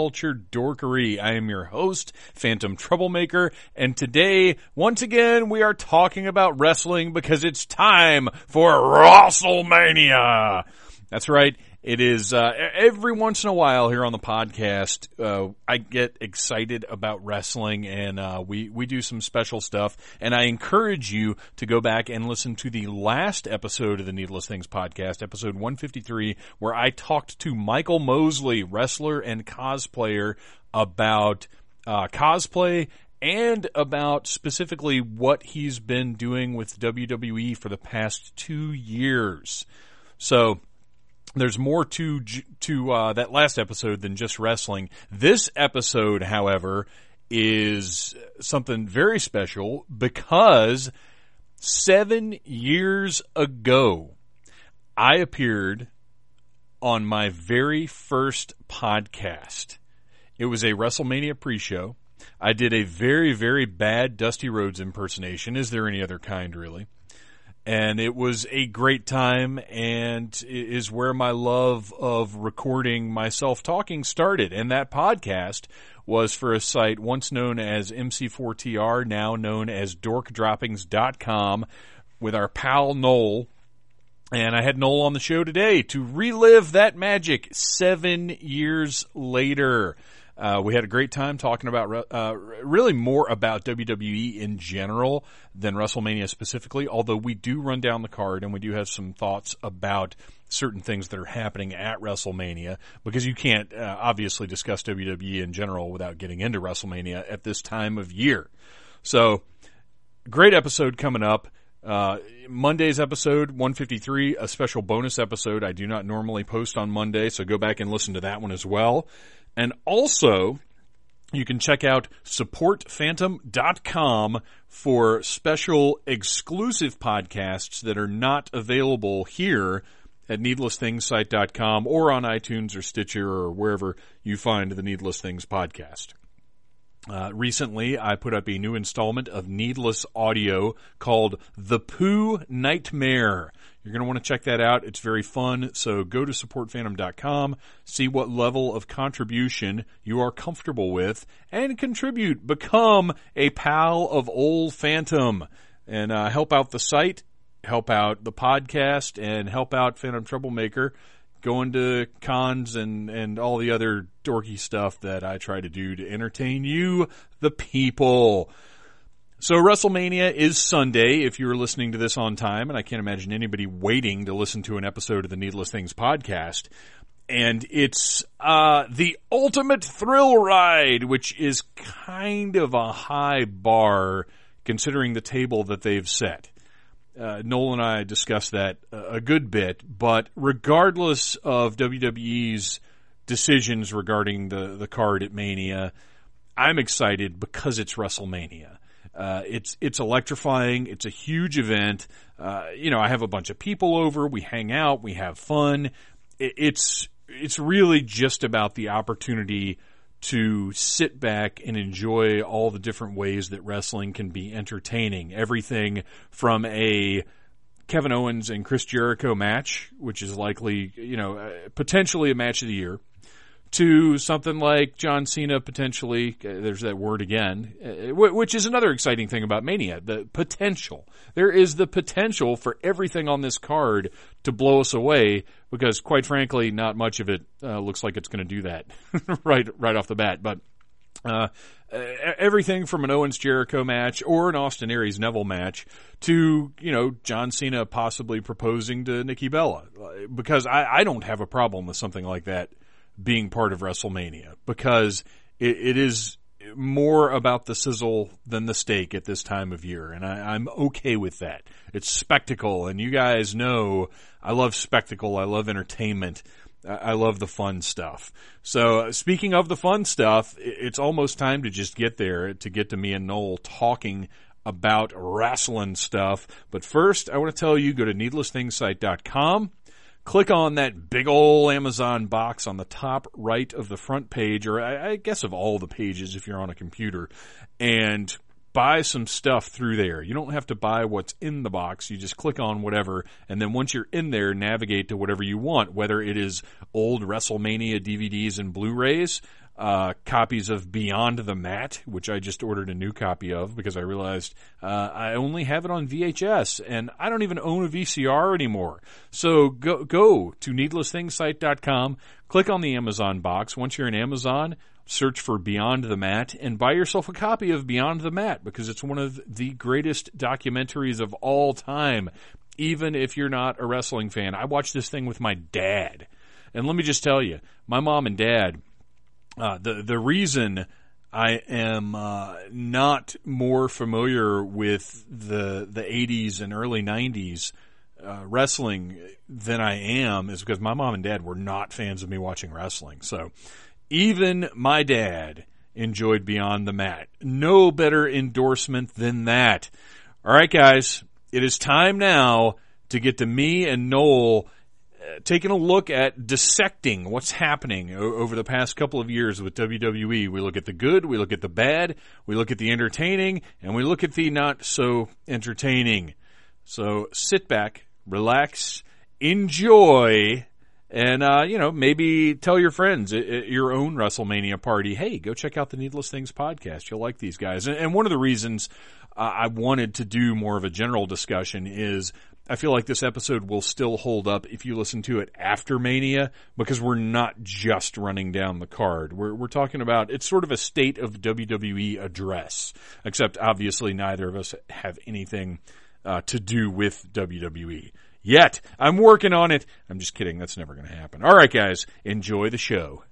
culture dorkery. I am your host, Phantom Troublemaker, and today, once again, we are talking about wrestling because it's time for WrestleMania! That's right. It is uh, every once in a while here on the podcast. Uh, I get excited about wrestling, and uh, we we do some special stuff. And I encourage you to go back and listen to the last episode of the Needless Things podcast, episode 153, where I talked to Michael Mosley, wrestler and cosplayer, about uh, cosplay and about specifically what he's been doing with WWE for the past two years. So there's more to to uh, that last episode than just wrestling. This episode, however, is something very special because seven years ago, I appeared on my very first podcast. It was a WrestleMania pre-show. I did a very, very bad Dusty Rhodes impersonation. Is there any other kind, really? And it was a great time and is where my love of recording myself talking started. And that podcast was for a site once known as MC4TR, now known as dorkdroppings.com with our pal Noel. And I had Noel on the show today to relive that magic seven years later. Uh, we had a great time talking about uh, really more about WWE in general than WrestleMania specifically. Although we do run down the card and we do have some thoughts about certain things that are happening at WrestleMania because you can't uh, obviously discuss WWE in general without getting into WrestleMania at this time of year. So, great episode coming up. Uh, Monday's episode 153, a special bonus episode. I do not normally post on Monday, so go back and listen to that one as well. And also, you can check out supportphantom.com for special exclusive podcasts that are not available here at needlessthingssite.com or on iTunes or Stitcher or wherever you find the Needless Things podcast. Uh, recently, I put up a new installment of Needless Audio called The Pooh Nightmare. You're going to want to check that out. It's very fun. So go to supportphantom.com, see what level of contribution you are comfortable with, and contribute. Become a pal of Old Phantom and uh, help out the site, help out the podcast, and help out Phantom Troublemaker going to cons and, and all the other dorky stuff that I try to do to entertain you, the people. So WrestleMania is Sunday if you're listening to this on time, and I can't imagine anybody waiting to listen to an episode of the Needless Things podcast. And it's uh, the ultimate thrill ride, which is kind of a high bar considering the table that they've set. Uh, Noel and I discussed that a good bit, but regardless of WWE's decisions regarding the, the card at Mania, I'm excited because it's WrestleMania. Uh, it's it's electrifying. It's a huge event. Uh, you know, I have a bunch of people over. We hang out. We have fun. It, it's it's really just about the opportunity to sit back and enjoy all the different ways that wrestling can be entertaining. Everything from a Kevin Owens and Chris Jericho match, which is likely, you know, uh, potentially a match of the year, to something like John Cena potentially, uh, there's that word again, uh, which is another exciting thing about Mania, the potential. There is the potential for everything on this card to blow us away because quite frankly, not much of it uh, looks like it's going to do that right, right off the bat. But, uh, everything from an Owens Jericho match or an Austin Aries Neville match to, you know, John Cena possibly proposing to Nikki Bella. Because I, I don't have a problem with something like that being part of WrestleMania because it, it is more about the sizzle than the steak at this time of year, and I, I'm okay with that. It's spectacle, and you guys know I love spectacle. I love entertainment, I love the fun stuff. So uh, speaking of the fun stuff, it's almost time to just get there to get to me and Noel talking about wrestling stuff. But first, I want to tell you, go to needlessthingssite.com. Click on that big old Amazon box on the top right of the front page, or I, I guess of all the pages if you're on a computer, and buy some stuff through there. You don't have to buy what's in the box. You just click on whatever, and then once you're in there, navigate to whatever you want, whether it is old WrestleMania DVDs and Blu-rays, uh, copies of Beyond the Mat, which I just ordered a new copy of because I realized uh, I only have it on VHS, and I don't even own a VCR anymore. So go go to needlessthingssite.com, click on the Amazon box. Once you're in Amazon, search for Beyond the Mat and buy yourself a copy of Beyond the Mat because it's one of the greatest documentaries of all time. Even if you're not a wrestling fan, I watched this thing with my dad. And let me just tell you, my mom and dad, uh, the the reason I am uh, not more familiar with the the 80s and early 90s uh, wrestling than I am is because my mom and dad were not fans of me watching wrestling. So even my dad enjoyed Beyond the Mat. No better endorsement than that. All right, guys, it is time now to get to me and Noel taking a look at dissecting what's happening o- over the past couple of years with WWE. We look at the good, we look at the bad, we look at the entertaining, and we look at the not so entertaining. So sit back, relax, enjoy, and uh, you know maybe tell your friends at, at, your own WrestleMania party, hey, go check out the Needless Things podcast. You'll like these guys. And, and one of the reasons uh, I wanted to do more of a general discussion is I feel like this episode will still hold up if you listen to it after Mania because we're not just running down the card. We're we're talking about it's sort of a state of WWE address, except obviously neither of us have anything uh, to do with WWE yet. I'm working on it. I'm just kidding. That's never going to happen. All right, guys, enjoy the show.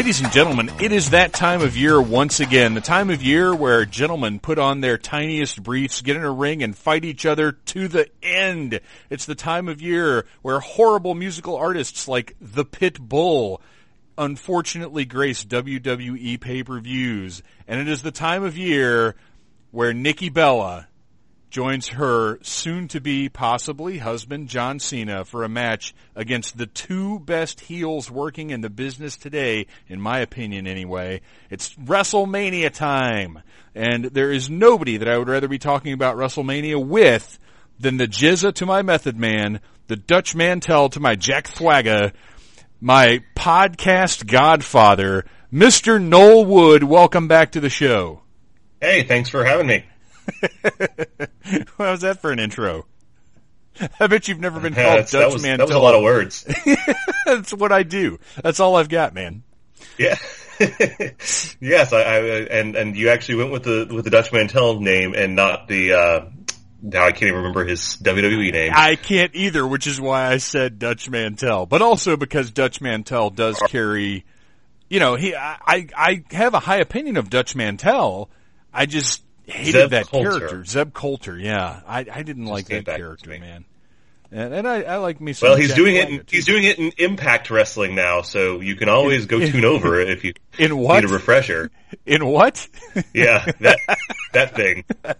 Ladies and gentlemen, it is that time of year once again. The time of year where gentlemen put on their tiniest briefs, get in a ring, and fight each other to the end. It's the time of year where horrible musical artists like The Pitbull unfortunately grace WWE pay-per-views. And it is the time of year where Nikki Bella joins her soon to be possibly husband John Cena for a match against the two best heels working in the business today, in my opinion anyway. It's WrestleMania time. And there is nobody that I would rather be talking about WrestleMania with than the GZA to my Method Man, the Dutch Mantell to my Jack Swagger, my podcast godfather, Mr. Noel Wood. Welcome back to the show. Hey, thanks for having me. what was that for an intro? I bet you've never been called Dutch was, man. That was a lot of words. That's what I do. That's all I've got, man. Yeah. yes, I, I, and and you actually went with the with the Dutch Mantell name and not the uh now I can't even remember his WWE name. I can't either, which is why I said Dutch Mantell. But also because Dutch Mantell does carry you know, he I I have a high opinion of Dutch Mantell. I just hated Zeb that Colter. character. Zeb Colter, yeah. I I didn't like that character, man. And, and I, I like me some Well, he's Jack doing it. In, he's doing it in Impact Wrestling now, so you can always go tune over if you In what? need a refresher. In what? Yeah, that that thing.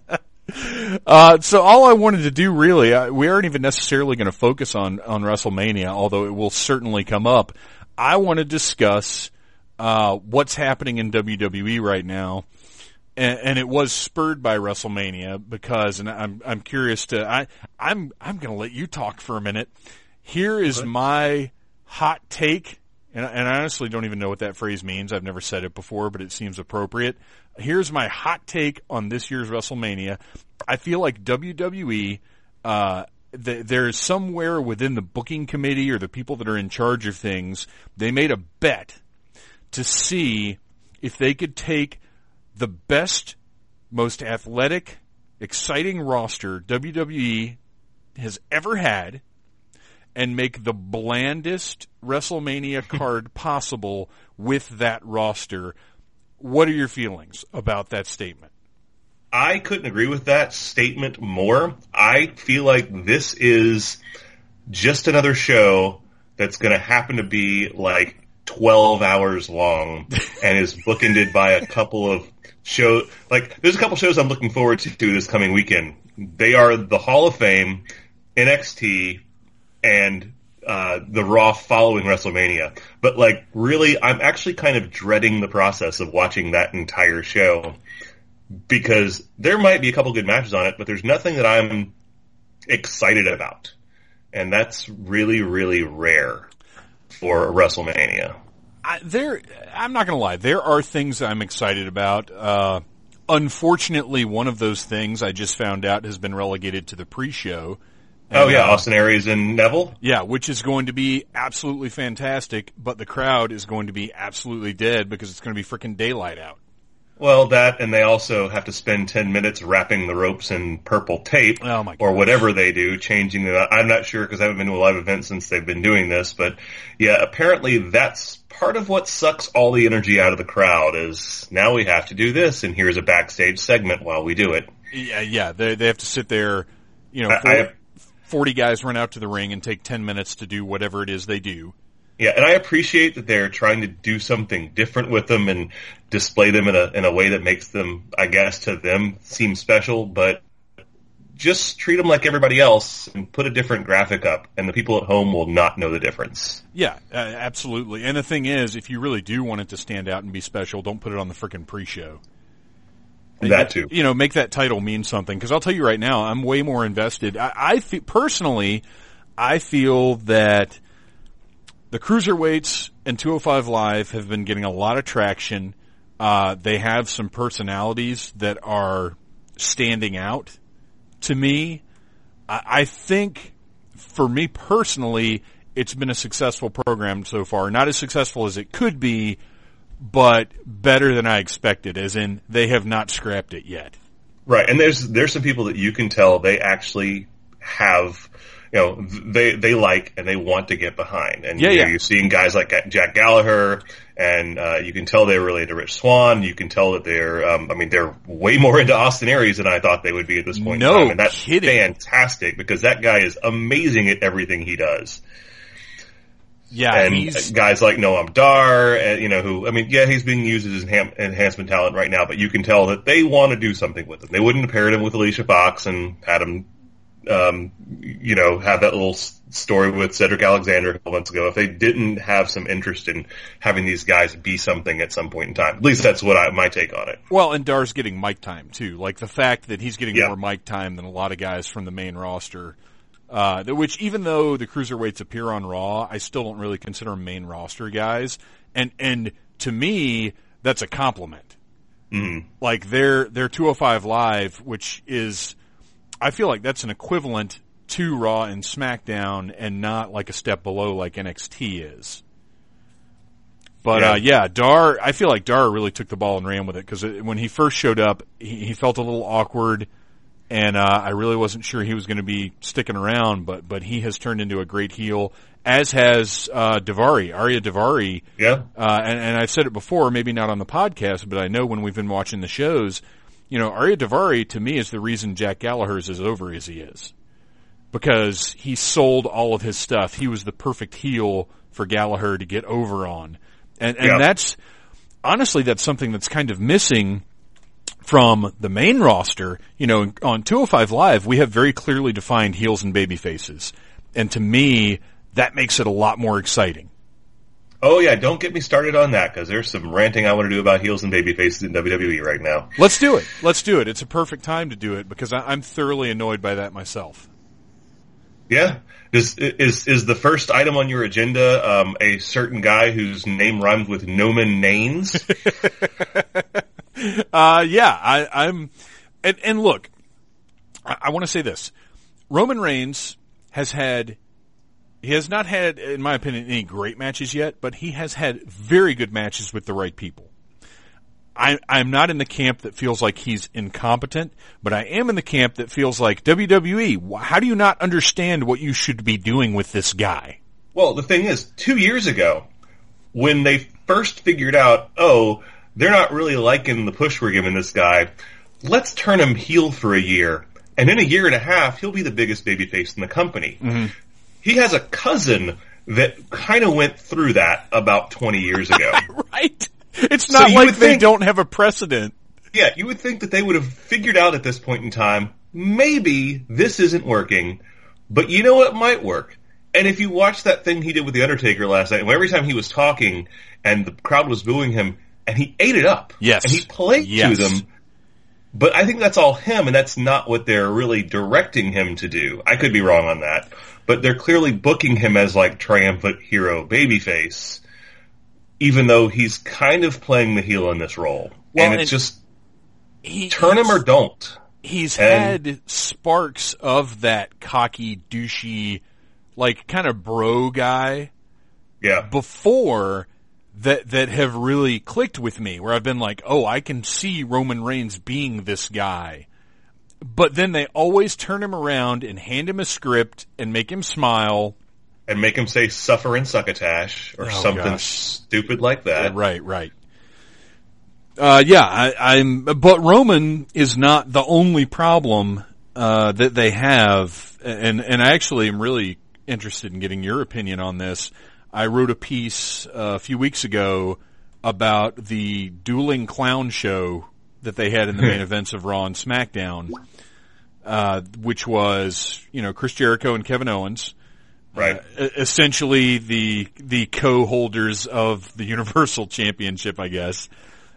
Uh, so all I wanted to do really, uh, we aren't even necessarily going to focus on, on WrestleMania, although it will certainly come up. I want to discuss, uh, what's happening in WWE right now. And, and it was spurred by WrestleMania because, and I'm, I'm curious to, I, I'm, I'm going to let you talk for a minute. Here is my hot take, and, and I honestly don't even know what that phrase means. I've never said it before, but it seems appropriate. Here's my hot take on this year's WrestleMania. I feel like WWE uh, th- there's somewhere within the booking committee or the people that are in charge of things, they made a bet to see if they could take the best, most athletic, exciting roster WWE has ever had and make the blandest WrestleMania card possible with that roster. What are your feelings about that statement? I couldn't agree with that statement more. I feel like this is just another show that's going to happen to be like 12 hours long and is bookended by a couple of shows. like there's a couple shows I'm looking forward to this coming weekend. They are the Hall of Fame, NXT, and uh, the Raw following WrestleMania. But like really, I'm actually kind of dreading the process of watching that entire show because there might be a couple good matches on it, but there's nothing that I'm excited about, and that's really really rare for WrestleMania. I, there, I'm not going to lie. There are things I'm excited about. Uh, unfortunately, one of those things I just found out has been relegated to the pre-show. oh yeah, uh, Austin Aries and Neville. Yeah, which is going to be absolutely fantastic, but the crowd is going to be absolutely dead because it's going to be freaking daylight out. Well, that and they also have to spend ten minutes wrapping the ropes in purple tape, Oh, or whatever they do, changing the. I'm not sure because I haven't been to a live event since they've been doing this, but yeah, apparently that's part of what sucks all the energy out of the crowd. Is now we have to do this, and here's a backstage segment while we do it. Yeah, yeah, they they have to sit there, you know, I- four- I- 40 guys run out to the ring and take 10 minutes to do whatever it is they do. Yeah, and I appreciate that they're trying to do something different with them and display them in a in a way that makes them, I guess, to them seem special. But just treat them like everybody else and put a different graphic up, and the people at home will not know the difference. Yeah, uh, absolutely. And the thing is, if you really do want it to stand out and be special, don't put it on the freaking pre-show. That too. You know, make that title mean something. Because I'll tell you right now, I'm way more invested. I, I fe- personally, I feel that the cruiserweights and 205 Live have been getting a lot of traction. Uh, they have some personalities that are standing out to me. I, I think, for me personally, it's been a successful program so far. Not as successful as it could be, but better than I expected. As in, they have not scrapped it yet. Right, and there's there's some people that you can tell they actually have, you know, they they like and they want to get behind. And Yeah, you know, yeah. you're seeing guys like Jack Gallagher, and uh, you can tell they're related to Rich Swann. You can tell that they're, um, I mean, they're way more into Austin Aries than I thought they would be at this point No in time, and that's kidding. fantastic because that guy is amazing at everything he does. Yeah, and he's guys like Noam Dar, and, you know, who I mean, yeah, he's being used as enham- enhancement talent right now, but you can tell that they want to do something with him. They wouldn't have paired him with Alicia Fox and had him, um, you know, have that little story with Cedric Alexander a couple months ago if they didn't have some interest in having these guys be something at some point in time. At least that's what I, my take on it. well, and Dar's getting mic time too. Like the fact that he's getting Yeah. more mic time than a lot of guys from the main roster. Uh, which even though the cruiserweights appear on Raw, I still don't really consider them main roster guys. And and to me, that's a compliment. Mm. Like their their 205 live, which is, I feel like that's an equivalent to Raw and SmackDown, and not like a step below like NXT is. But Yeah. uh, yeah, Dar, I feel like Dar really took the ball and ran with it because when he first showed up, he, he felt a little awkward, and uh, I really wasn't sure he was going to be sticking around. But but he has turned into a great heel, as has uh, Daivari, Ariya Daivari. Yeah. Uh, and, and I've said it before, maybe not on the podcast, but I know when we've been watching the shows, you know, Ariya Daivari to me is the reason Jack Gallagher's as over as he is. Because he sold all of his stuff. He was the perfect heel for Gallagher to get over on. And, and Yeah. that's, honestly, that's something that's kind of missing from the main roster. You know, on 205 Live, we have very clearly defined heels and baby faces. And to me, that makes it a lot more exciting. Oh yeah, don't get me started on that because there's some ranting I want to do about heels and baby faces in WWE right now. Let's do it. Let's do it. It's a perfect time to do it because I, I'm thoroughly annoyed by that myself. Yeah. Is is is the first item on your agenda um, a certain guy whose name rhymes with Noman Naines? Uh, yeah, I, I'm, and, and look, I, I want to say this. Roman Reigns has had he has not had, in my opinion, any great matches yet, but he has had very good matches with the right people. I, I'm not in the camp that feels like he's incompetent, but I am in the camp that feels like WWE. How do you not understand what you should be doing with this guy? Well, the thing is, two years ago, when they first figured out, oh, they're not really liking the push we're giving this guy, let's turn him heel for a year. And in a year and a half, he'll be the biggest babyface in the company. Mm-hmm. He has a cousin that kind of went through that about 20 years ago. right. It's not so like they think, don't have a precedent. Yeah, you would think that they would have figured out at this point in time, maybe this isn't working, but you know what might work? And if you watch that thing he did with The Undertaker last night, every time he was talking and the crowd was booing him, and he ate it up. Yes. And he played yes. to them. But I think that's all him, and that's not what they're really directing him to do. I could be wrong on that. But they're clearly booking him as like triumphant hero babyface, even though he's kind of playing the heel in this role. Well, and it's and just he, turn him or don't. He's and, had sparks of that cocky, douchey, like kind of bro guy. Yeah. Before that that have really clicked with me where I've been like, "Oh, I can see Roman Reigns being this guy." But then they always turn him around and hand him a script and make him smile and make him say "suffer and succotash" or oh, something gosh. stupid like that. Yeah, right, right. Uh, yeah, I, am But Roman is not the only problem uh, that they have, and and I actually am really interested in getting your opinion on this. I wrote a piece uh, a few weeks ago about the dueling clown show that they had in the main events of Raw and SmackDown, uh, which was you know Chris Jericho and Kevin Owens, right? Uh, essentially the the co-holders of the Universal Championship, I guess,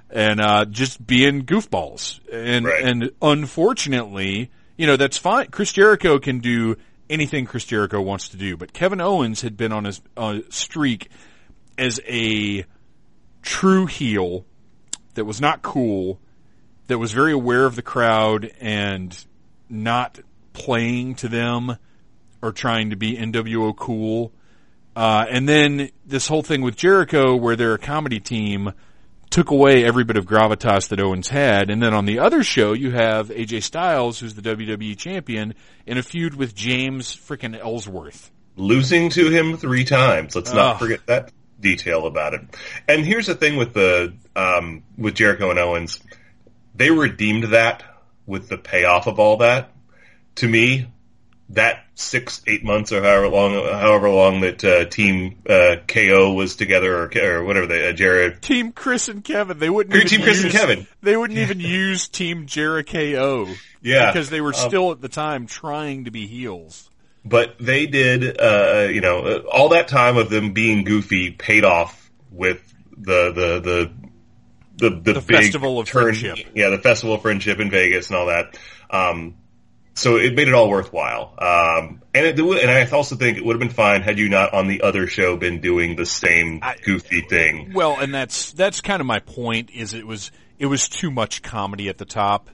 and uh, just being goofballs. And right. and unfortunately, you know that's fine. Chris Jericho can do anything Chris Jericho wants to do. But Kevin Owens had been on his uh, streak as a true heel that was not cool, that was very aware of the crowd and not playing to them or trying to be NWO cool. Uh, and then this whole thing with Jericho, where they're a comedy team, took away every bit of gravitas that Owens had. And then on the other show, you have AJ Styles, who's the WWE champion, in a feud with James freaking Ellsworth. Losing to him three times. Let's not forget that detail about it. And here's the thing with the, um, with Jericho and Owens. They redeemed that with the payoff of all that. To me, that six, eight months or however long, however long that uh, Team uh, KO was together, or, or whatever they, uh, Jared. Team Chris and Kevin. They wouldn't. Even Team use, Chris and Kevin. They wouldn't even use Team Jericho. Yeah, because they were um, still at the time trying to be heels. But they did, uh, you know, uh, all that time of them being goofy paid off with the the the the, the, the big festival of turn, friendship. Yeah, the festival of friendship in Vegas and all that. Um, so it made it all worthwhile. Um, and it, and I also think it would have been fine had you not on the other show been doing the same goofy thing. Well, and that's that's kind of my point. Is it was it was too much comedy at the top.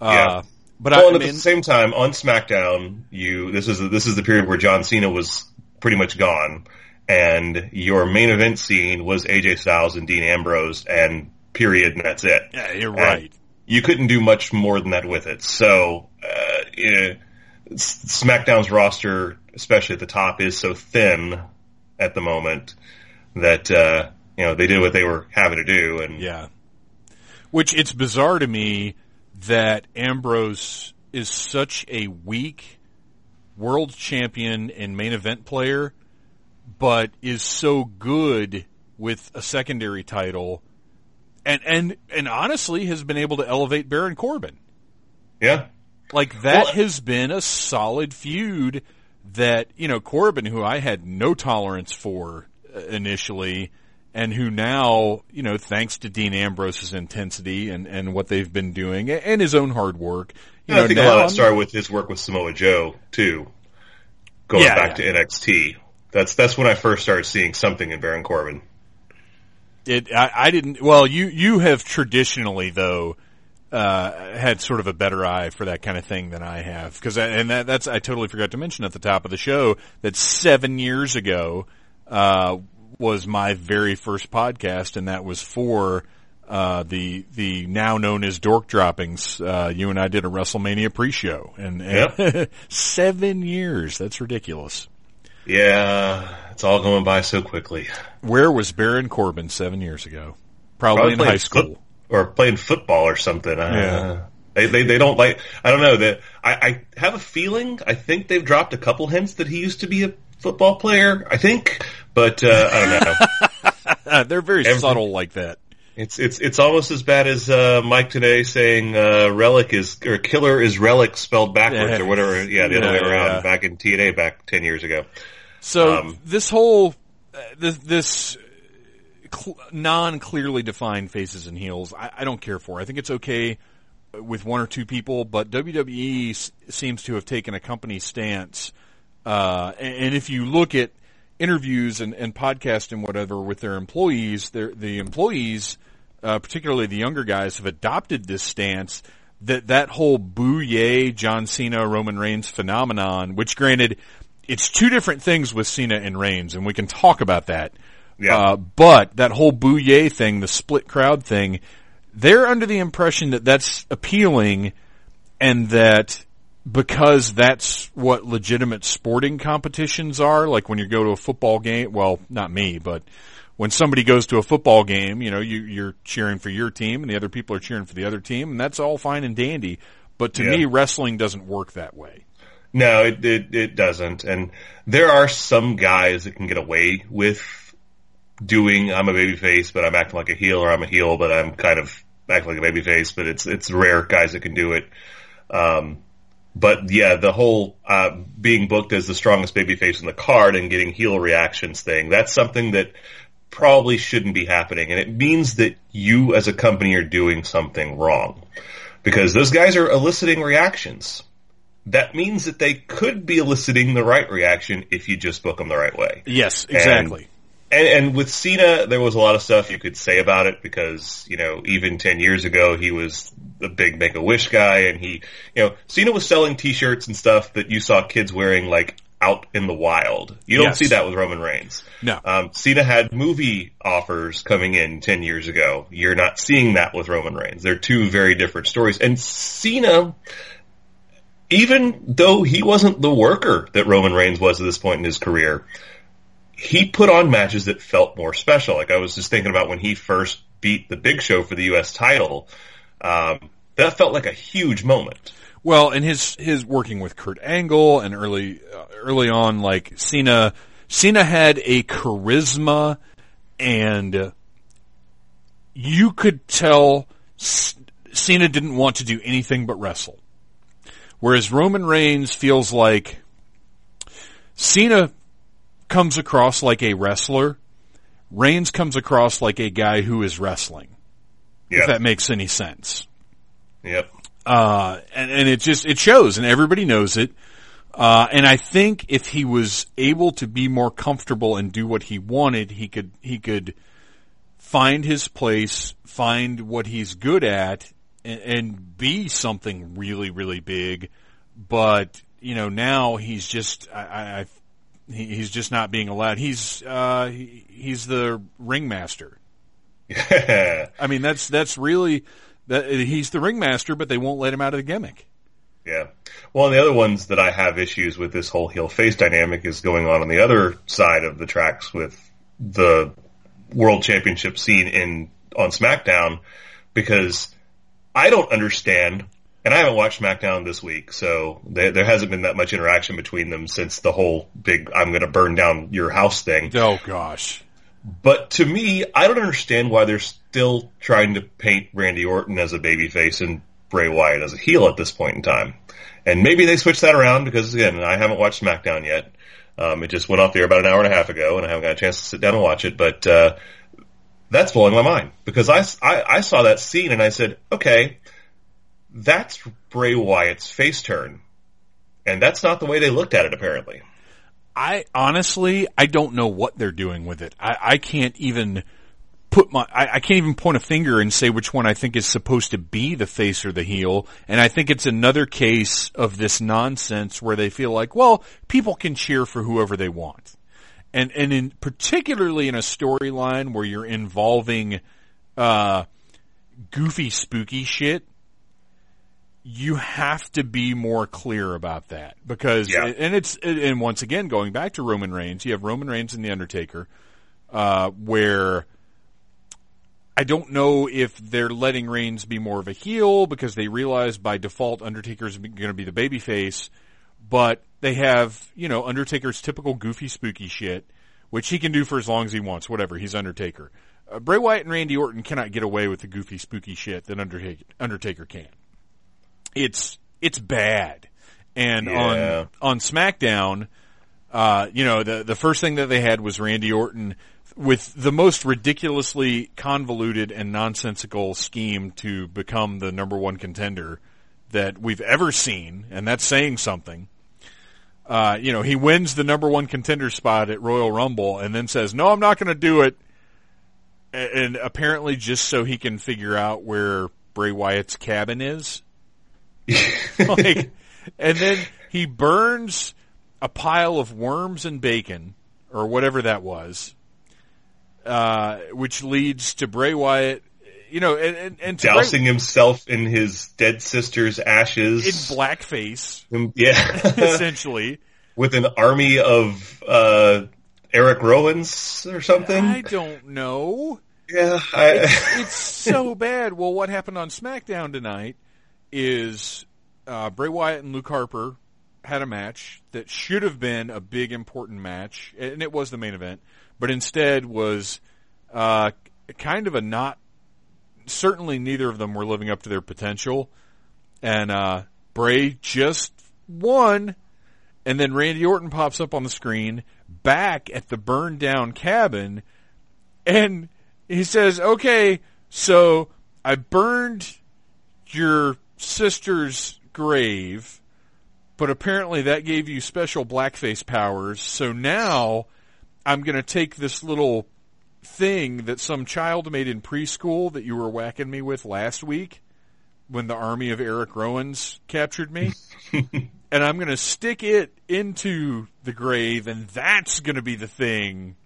Uh, yeah. But well, I, and at mean, the same time, on SmackDown, you this is this is the period where John Cena was pretty much gone, and your main event scene was AJ Styles and Dean Ambrose, and period, and that's it. Yeah, you're and right. You couldn't do much more than that with it. So know, SmackDown's roster, especially at the top, is so thin at the moment that uh, you know they did what they were having to do, and yeah. Which it's bizarre to me that Ambrose is such a weak world champion and main event player, but is so good with a secondary title, and and and honestly has been able to elevate Baron Corbin. Yeah, like that well, has been a solid feud that, you know, Corbin, who I had no tolerance for uh, initially, and who now, you know, thanks to Dean Ambrose's intensity and, and what they've been doing and his own hard work. You know, I think a lot of that started with his work with Samoa Joe too. Going yeah, back yeah. to NXT. That's that's when I first started seeing something in Baron Corbin. It I, I didn't well you you have traditionally though uh, had sort of a better eye for that kind of thing than I have. Because and that, that's I totally forgot to mention at the top of the show that seven years ago uh, was my very first podcast, and that was for uh, the the now known as Dork Droppings. Uh, you and I did a WrestleMania pre-show, and, and Yep. seven years. That's ridiculous. Yeah, it's all going by so quickly. Where was Baron Corbin seven years ago? Probably, in high school. Or playing football or something. Uh, Yeah. They, they they don't like. I don't know that. I, I have a feeling. I think they've dropped a couple hints that he used to be a football player. I think, but uh, I don't know. Uh, they're very Every- subtle like that. It's it's it's almost as bad as uh, Mike Tenay saying uh, Rellik is or killer is Rellik spelled backwards Yeah. or whatever. Yeah, the other way around. yeah. Back in TNA back ten years ago. So Um, this whole uh, this, this cl- non clearly defined faces and heels, I, I don't care for. I think it's okay with one or two people, but WWE s- seems to have taken a company stance. Uh, and, and if you look at interviews and, and podcasts and whatever with their employees, the employees, uh, particularly the younger guys, have adopted this stance that that whole boo yay John Cena Roman Reigns phenomenon, which granted, it's two different things with Cena and Reigns, and we can talk about that. Yeah. Uh, but that whole boo yay thing, the split crowd thing, they're under the impression that that's appealing and that because that's what legitimate sporting competitions are, like when you go to a football game, well, not me, but when somebody goes to a football game, you know, you, you're cheering for your team and the other people are cheering for the other team and that's all fine and dandy. But to Yeah. me, wrestling doesn't work that way. No, it, it it doesn't. And there are some guys that can get away with doing I'm a babyface, but I'm acting like a heel, or I'm a heel, but I'm kind of acting like a babyface. But it's it's rare guys that can do it. Um, but yeah, the whole uh, being booked as the strongest babyface in the card and getting heel reactions thing, that's something that probably shouldn't be happening. And it means that you as a company are doing something wrong. Because those guys are eliciting reactions that means that they could be eliciting the right reaction if you just book them the right way. Yes, exactly. And, and with Cena, there was a lot of stuff you could say about it because, you know, even 10 years ago, he was the big Make-A-Wish guy and he, you know, Cena was selling t-shirts and stuff that you saw kids wearing like out in the wild. You don't Yes. see that with Roman Reigns. No. Um, Cena had movie offers coming in 10 years ago. You're not seeing that with Roman Reigns. They're two very different stories. And Cena, even though he wasn't the worker that Roman Reigns was at this point in his career, he put on matches that felt more special. Like I was just thinking about when he first beat the Big Show for the U.S. title. Um, that felt like a huge moment. Well, and his his working with Kurt Angle and early uh, early on, like Cena, Cena had a charisma, and you could tell Cena didn't want to do anything but wrestle. Whereas Roman Reigns feels like Cena comes across like a wrestler, Reigns comes across like a guy who is wrestling. Yeah. If that makes any sense. Yep. Uh, and, and it just, it shows and everybody knows it. Uh, and I think if he was able to be more comfortable and do what he wanted, he could, he could find his place, find what he's good at and, and be something really, really big. But, you know, now he's just, I, I, I he, he's just not being allowed. He's, uh, he, he's the ringmaster. Yeah. I mean, that's, that's really, that, he's the ringmaster, but they won't let him out of the gimmick. Yeah. Well, and the other ones that I have issues with this whole heel face dynamic is going on on the other side of the tracks with the world championship scene in on SmackDown because I don't understand, and I haven't watched SmackDown this week, so there, there hasn't been that much interaction between them since the whole big "I'm going to burn down your house" thing. Oh gosh. But to me, I don't understand why they're still trying to paint Randy Orton as a babyface and Bray Wyatt as a heel at this point in time. And maybe they switch that around because again, I haven't watched SmackDown yet. Um, it just went off the air about an hour and a half ago, and I haven't got a chance to sit down and watch it. But uh, that's blowing my mind because I, I I saw that scene and I said, okay, that's Bray Wyatt's face turn, and that's not the way they looked at it apparently. I honestly, I don't know what they're doing with it. I, I can't even put my, I, I, can't even point a finger and say which one I think is supposed to be the face or the heel. And I think it's another case of this nonsense where they feel like, well, people can cheer for whoever they want. And, and in, particularly in a storyline where you're involving, uh, goofy, spooky shit, you have to be more clear about that because, yeah. and it's, and once again, going back to Roman Reigns, you have Roman Reigns and The Undertaker, uh, where, I don't know if they're letting Reigns be more of a heel because they realize by default Undertaker's going to be the babyface, but they have, you know, Undertaker's typical goofy spooky shit, which he can do for as long as he wants, whatever, he's Undertaker. Uh, Bray Wyatt and Randy Orton cannot get away with the goofy spooky shit that Undertaker, Undertaker can. It's, it's bad. And yeah. on, on SmackDown, uh, you know, the, the first thing that they had was Randy Orton with the most ridiculously convoluted and nonsensical scheme to become the number one contender that we've ever seen, and that's saying something. Uh, you know, he wins the number one contender spot at Royal Rumble and then says, no, I'm not going to do it. And apparently just so he can figure out where Bray Wyatt's cabin is. like, and then he burns a pile of worms and bacon or whatever that was uh, which leads to Bray Wyatt, you know, and, and, and dousing Bray, himself in his dead sister's ashes in blackface. Yeah, essentially with an army of uh, Erick Rowans or something. I don't know. Yeah, I... it's, it's, so bad. Well, what happened on SmackDown tonight is uh, Bray Wyatt and Luke Harper had a match that should have been a big important match, and it was the main event but instead was uh, kind of a not. Certainly, neither of them were living up to their potential, and uh, Bray just won. And then Randy Orton pops up on the screen back at the burned down cabin, and he says, "Okay, so I burned your sister's grave." but apparently that gave you special blackface powers. So now I'm going to take this little thing that some child made in preschool that you were whacking me with last week when the army of Erick Rowans captured me. and I'm going to stick it into the grave and that's going to be the thing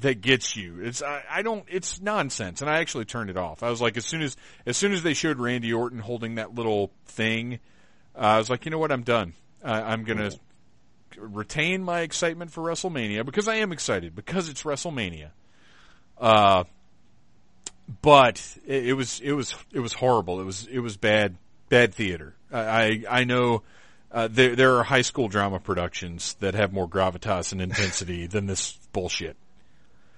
that gets you. It's I, I, don't it's nonsense and I actually turned it off. I was like as soon as as soon as they showed Randy Orton holding that little thing, uh, I was like, you know what, I'm done. Uh, I'm going to retain my excitement for WrestleMania because I am excited because it's WrestleMania. Uh, but it, it, was it was it was horrible. It was it was bad bad theater. I I, know uh, there there are high school drama productions that have more gravitas and intensity than this bullshit.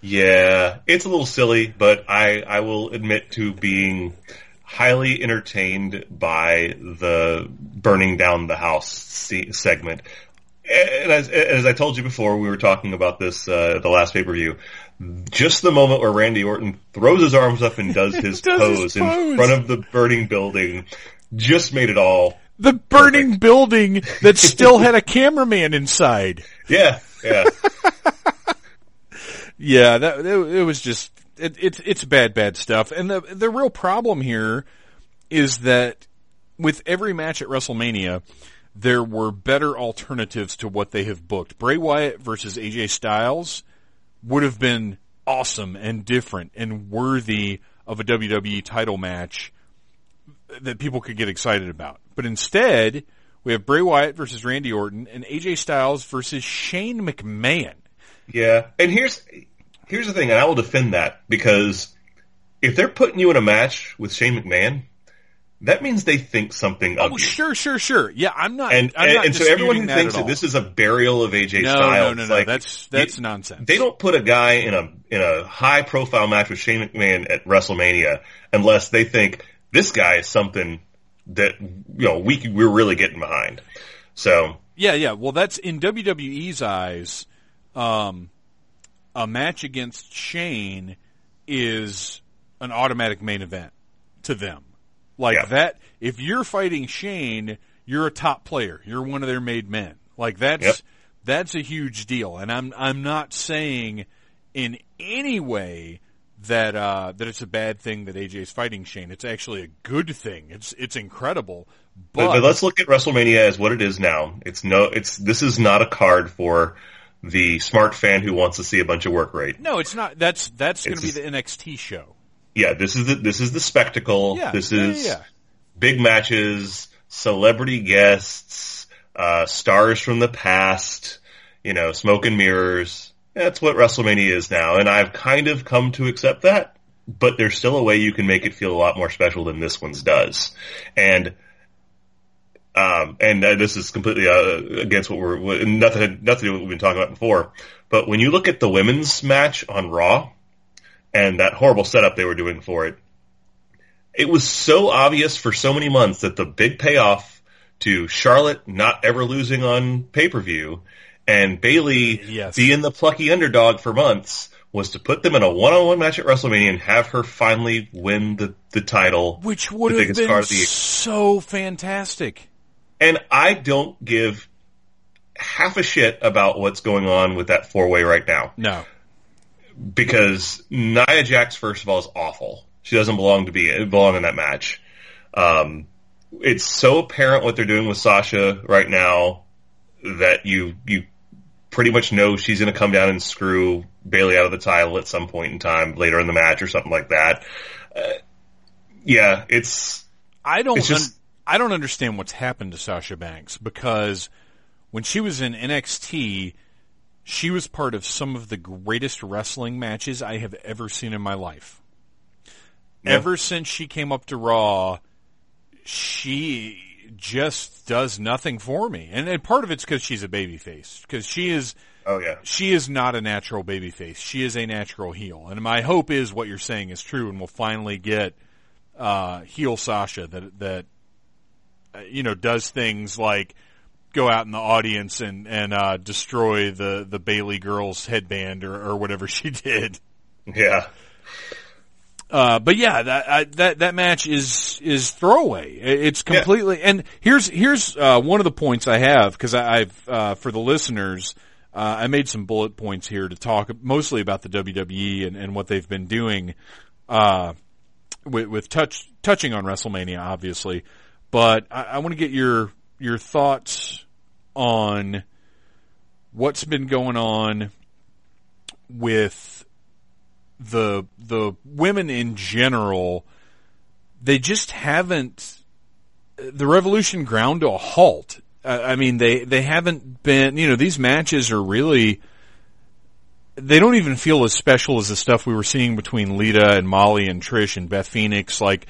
Yeah, it's a little silly, but I I will admit to being highly entertained by the burning down the house segment and as, as I told you before, we were talking about this uh, the last pay per view. Just the moment where Randy Orton throws his arms up and does his, does pose, his pose in front of the burning building just made it all. The burning perfect. building that still had a cameraman inside. Yeah, yeah, yeah. That it, it was just it, it's it's bad, bad stuff. And the the real problem here is that with every match at WrestleMania there were better alternatives to what they have booked. Bray Wyatt versus AJ Styles would have been awesome and different and worthy of a WWE title match that people could get excited about. But instead, we have Bray Wyatt versus Randy Orton and AJ Styles versus Shane McMahon. Yeah, and here's here's the thing, and I will defend that because if they're putting you in a match with Shane McMahon, that means they think something oh, of you. sure, sure, sure. Yeah, I'm not. And I'm and, not and so everyone who that thinks that this is a burial of AJ no, Styles, no, no, no, like, that's that's nonsense. They don't put a guy in a in a high profile match with Shane McMahon at WrestleMania unless they think this guy is something that you know we we're really getting behind. So yeah, yeah. Well, that's in WWE's eyes. Um, a match against Shane is an automatic main event to them. Like yeah. that, if you're fighting Shane, you're a top player. You're one of their made men. Like that's yep. that's a huge deal. And I'm I'm not saying in any way that uh, that it's a bad thing that AJ's fighting Shane. It's actually a good thing. It's it's incredible. But, But, but let's look at WrestleMania as what it is now. It's no, it's this is not a card for the smart fan who wants to see a bunch of work rate. no, it's not. That's that's going to be the NXT show. Yeah, this is the this is the spectacle. Yeah, this is yeah, yeah. big matches, celebrity guests, uh, stars from the past. You know, smoke and mirrors. That's what WrestleMania is now, and I've kind of come to accept that. But there's still a way you can make it feel a lot more special than this one's does, and um, and uh, this is completely uh, against what we're what- nothing nothing to do with what we've been talking about before. But when you look at the women's match on Raw and that horrible setup they were doing for it, it was so obvious for so many months that the big payoff to Charlotte not ever losing on pay per view and Bayley Yes. being the plucky underdog for months was to put them in a one on one match at WrestleMania and have her finally win the, the title. Which would the have biggest been of the year. so fantastic. And I don't give half a shit about what's going on with that four way right now No, because Nia Jax, first of all, is awful. She doesn't belong to be belong in that match. Um, it's so apparent what they're doing with Sasha right now that you you pretty much know she's going to come down and screw Bayley out of the title at some point in time later in the match or something like that. Uh, yeah, it's I don't. It's just- un- I don't understand what's happened to Sasha Banks because when she was in NXT, she was part of some of the greatest wrestling matches I have ever seen in my life. Yeah. Ever since she came up to Raw, she just does nothing for me, and, and part of it's because she's a babyface. Because she is, oh yeah. she is not a natural babyface. She is a natural heel, and my hope is what you're saying is true, and we'll finally get uh, heel Sasha that that you know does things like go out in the audience and and uh, destroy the the Bayley girls headband or, or whatever she did. Yeah. Uh, but yeah, that I, that that match is is throwaway. It's completely. And here's here's uh, one of the points I have because I've uh, for the listeners, uh, I made some bullet points here to talk mostly about the WWE and, and what they've been doing uh, with, with touch touching on WrestleMania, obviously. But I, I want to get your your thoughts on what's been going on with the the women in general, they just haven't. The revolution ground to a halt. Uh, I mean, they they haven't been. You know, these matches are really. They don't even feel as special as the stuff we were seeing between Lita and Molly and Trish and Beth Phoenix. Like,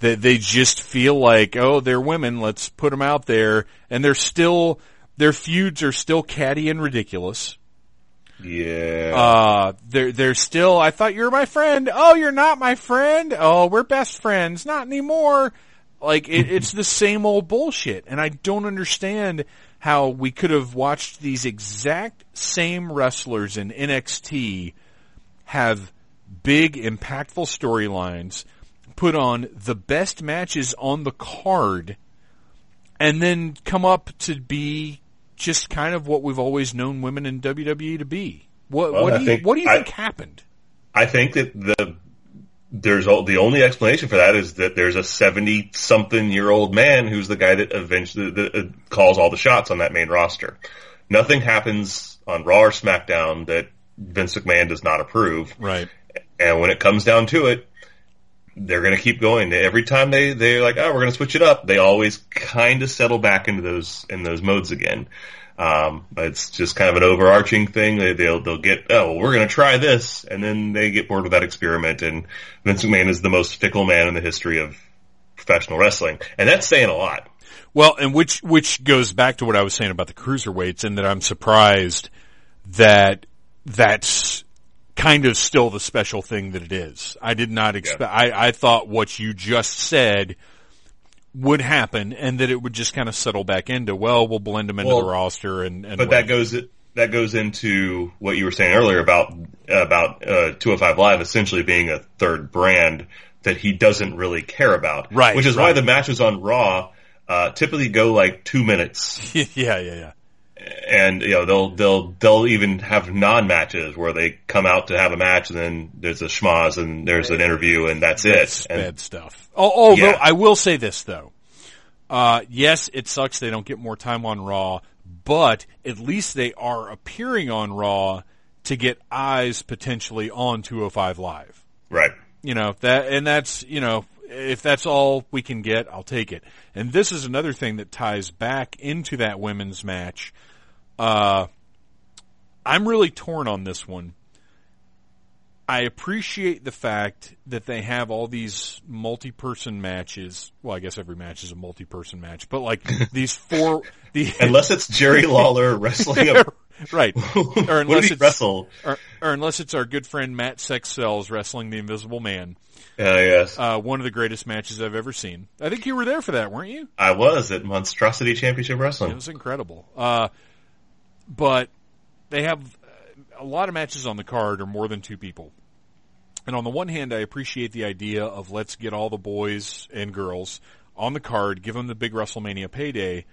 they they just feel like, oh, they're women. Let's put them out there, and they're still their feuds are still catty and ridiculous. Yeah. Uh, they're, they're still, I thought you were my friend. Oh, you're not my friend. Oh, we're best friends. Not anymore. Like, it, it's the same old bullshit. And I don't understand how we could have watched these exact same wrestlers in NXT have big, impactful storylines, put on the best matches on the card, and then come up to be just kind of what we've always known women in WWE to be. What, Well, what do you think- what do you I- think happened? I think that the there's all, the only explanation for that is that there's a 70 something year old man who's the guy that eventually that, uh, calls all the shots on that main roster. Nothing happens on Raw or SmackDown that Vince McMahon does not approve. Right. And when it comes down to it, they're going to keep going. Every time they they're like, oh, we're going to switch it up. They always kind of settle back into those in those modes again. Um, it's just kind of an overarching thing. They, they'll they'll get oh, well, we're going to try this, and then they get bored with that experiment. And Vince McMahon is the most fickle man in the history of professional wrestling, and that's saying a lot. Well, and which which goes back to what I was saying about the cruiserweights, and that I'm surprised that that's kind of still the special thing that it is. I did not expect. I I thought what you just said would happen, and that it would just kind of settle back into well, we'll blend them into Well, the roster, and, and But wait. that goes that goes into what you were saying earlier about about uh, 205 Live essentially being a third brand that he doesn't really care about. Right, Which is why the matches on Raw uh, typically go like two minutes, yeah, yeah, yeah. And you know they'll they'll they'll even have non matches where they come out to have a match and then there's a schmoz and there's an interview and that's, That's it. And bad stuff. Although Yeah. I will say this though, uh, yes, it sucks they don't get more time on Raw, but at least they are appearing on Raw to get eyes potentially on 205 Live. right, You know that, and that's you know if that's all we can get, I'll take it. And this is another thing that ties back into that women's match. Uh, I'm really torn on this one. I appreciate the fact that they have all these multi-person matches. Well, I guess every match is a multi-person match, but like these four, the unless it's Jerry Lawler wrestling a right, or unless it's wrestle? or, or unless it's our good friend Matt Sexcells wrestling the Invisible Man. Uh, yes, Uh, one of the greatest matches I've ever seen. I think you were there for that, weren't you? I was at Monstrosity Championship Wrestling. It was incredible. Uh, but they have uh, a lot of matches on the card are more than two people. And on the one hand, I appreciate the idea of let's get all the boys and girls on the card, give them the big WrestleMania payday.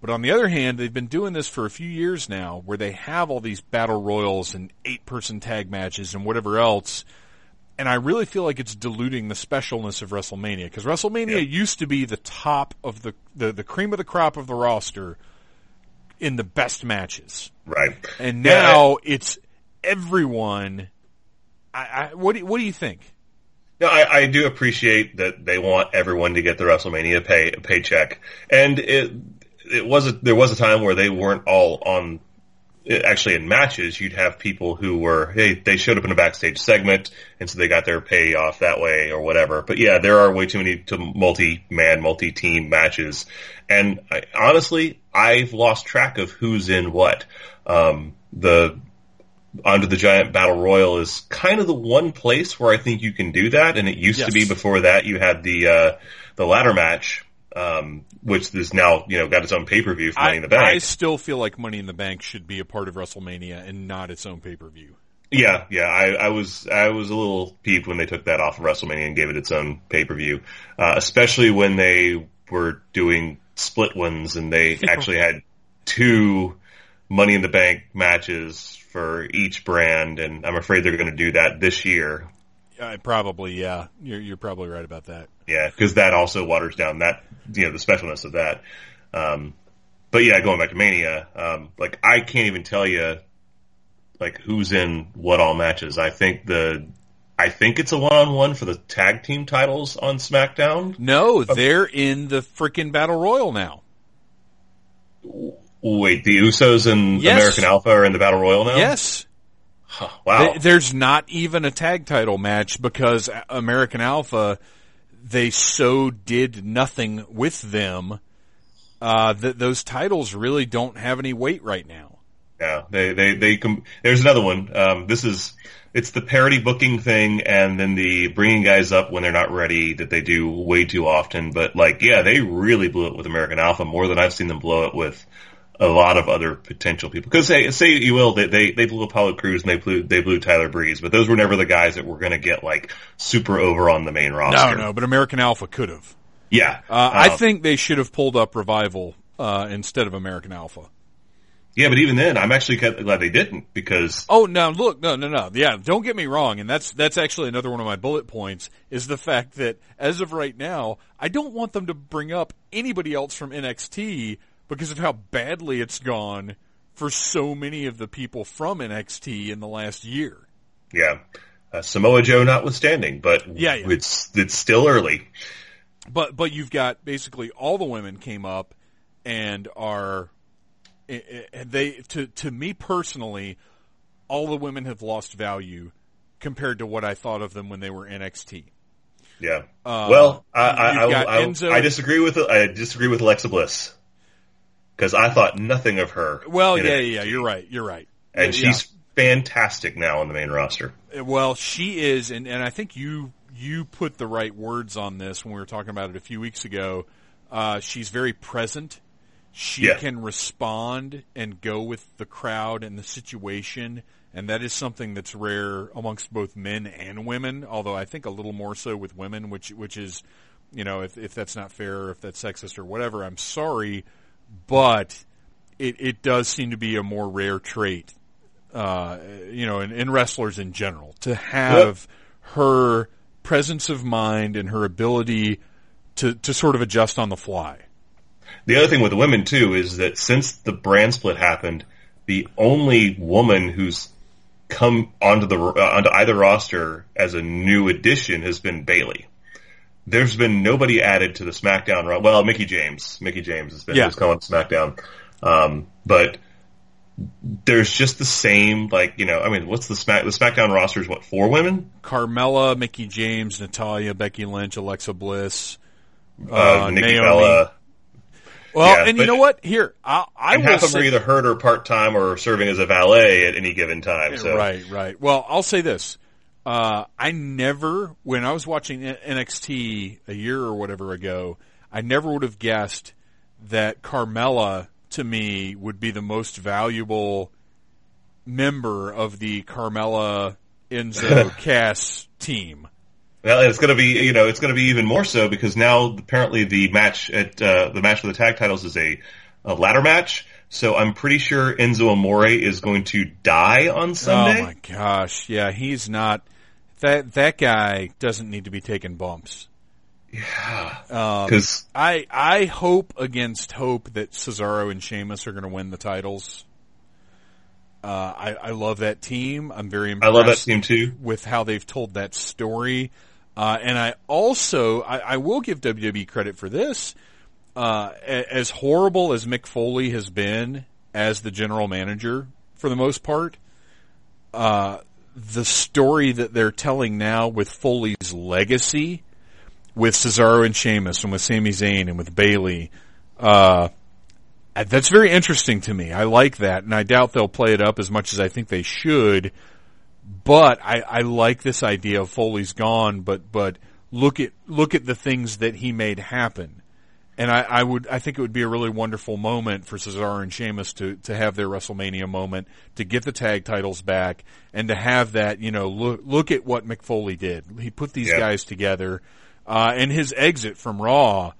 But on the other hand, they've been doing this for a few years now where they have all these battle royals and eight person tag matches and whatever else. And I really feel like it's diluting the specialness of WrestleMania because WrestleMania Yeah. used to be the top of the, the, the cream of the crop of the roster in the best matches. Right, And Yeah, now it's everyone. I, I, what do you, what do you think? No, I, I do appreciate that they want everyone to get the WrestleMania pay paycheck, and it it was a, there was a time where they weren't all on. Actually, in matches, you'd have people who were hey they showed up in a backstage segment, and so they got their payoff that way or whatever. But yeah, there are way too many to multi man, multi team matches, and I, honestly, I've lost track of who's in what. Um, the Andre the Giant Battle Royal is kind of the one place where I think you can do that. And it used to be before that you had the, uh, the ladder match, um, which is now, you know, got its own pay-per-view for Money I, in the Bank. I still feel like Money in the Bank should be a part of WrestleMania and not its own pay per view. Yeah, yeah. I, I was I was a little peeved when they took that off of WrestleMania and gave it its own pay per view, uh, especially when they were doing split ones and they actually had two Money in the Bank matches for each brand, and I'm afraid they're going to do that this year. Uh, probably, yeah. You're, you're probably right about that. Yeah, because that also waters down that you know the specialness of that. Um, but yeah, going back to Mania, um, like I can't even tell you like who's in what all matches. I think the I think it's a one on one for the tag team titles on SmackDown. No, they're in the freaking Battle Royal now. Wait, the Usos and Yes. American Alpha are in the Battle Royal now. Yes. Huh, wow. There's not even a tag title match because American Alpha, they so did nothing with them uh, that those titles really don't have any weight right now. Yeah, they they they. Com- There's another one. Um, this is it's the parity booking thing, and then the bringing guys up when they're not ready that they do way too often. But like, yeah, they really blew it with American Alpha more than I've seen them blow it with a lot of other potential people. Because say say you will, they they, they blew Apollo Crews and they blew they blew Tyler Breeze, but those were never the guys that were going to get like super over on the main roster. no, no, but American Alpha could have. Yeah, Uh, I Uh, think they should have pulled up Revival uh, instead of American Alpha. yeah, but even then, I'm actually glad they didn't because Oh no! Look, no, no, no. Yeah, don't get me wrong, and that's that's actually another one of my bullet points is the fact that as of right now, I don't want them to bring up anybody else from NXT because of how badly it's gone for so many of the people from NXT in the last year. yeah, uh, Samoa Joe notwithstanding, but Yeah, yeah. it's it's still early. But but you've got basically all the women came up and are eh, eh, they to to me personally, all the women have lost value compared to what I thought of them when they were NXT. Yeah. Uh, well, I I, I, I, I disagree with I disagree with Alexa Bliss because I thought nothing of her. Well, yeah, NXT. yeah, you're right. You're right. and Yeah. she's fantastic now on the main roster. well, she is, and and I think you you put the right words on this when we were talking about it a few weeks ago. Uh, she's very present. She Yeah. can respond and go with the crowd and the situation, and that is something that's rare amongst both men and women. Although I think a little more so with women, which which is, you know, if if that's not fair, or if that's sexist or whatever, I'm sorry, but it, it does seem to be a more rare trait, uh, you know, in, in wrestlers in general to have yep. her presence of mind and her ability to, to sort of adjust on the fly. The other thing with the women too is that since the brand split happened, the only woman who's come onto the uh, onto either roster as a new addition has been Bayley. There's been nobody added to the SmackDown. Roster. Well, Mickie James, Mickie James has been yeah. SmackDown, um, but there's just the same like you know I mean what's the Smack the SmackDown roster is what four women Carmella Mickie James Natalya Becky Lynch Alexa Bliss uh, uh, Nikki Naomi. Bella well, yeah, and you know what? Here, I, I half of them are either hurt or part time or serving as a valet at any given time. So. Right, right. Well, I'll say this: uh, I never, when I was watching NXT a year or whatever ago, I never would have guessed that Carmella to me would be the most valuable member of the Carmella Enzo Cass team. Well, it's going to be, you know, it's going to be even more so because now apparently the match at uh, the match for the tag titles is a, a ladder match. So I'm pretty sure Enzo Amore is going to die on Sunday. Oh my gosh, yeah, he's not. That that guy doesn't need to be taking bumps. Yeah, because um, I I hope against hope that Cesaro and Sheamus are going to win the titles. Uh, I, I love that team. I'm very impressed. I love that team too with how they've told that story. Uh, and I also, I, I, will give WWE credit for this. Uh, as horrible as Mick Foley has been as the general manager for the most part, uh, the story that they're telling now with Foley's legacy, with Cesaro and Sheamus and with Sami Zayn and with Bayley, uh, that's very interesting to me. I like that, and I doubt they'll play it up as much as I think they should but I, I like this idea of Foley's gone, but but look at look at the things that he made happen. And I, I would I think it would be a really wonderful moment for Cesaro and Sheamus to to have their WrestleMania moment, to get the tag titles back, and to have that, you know, look look at what Mick Foley did. He put these yeah. guys together. Uh, and his exit from Raw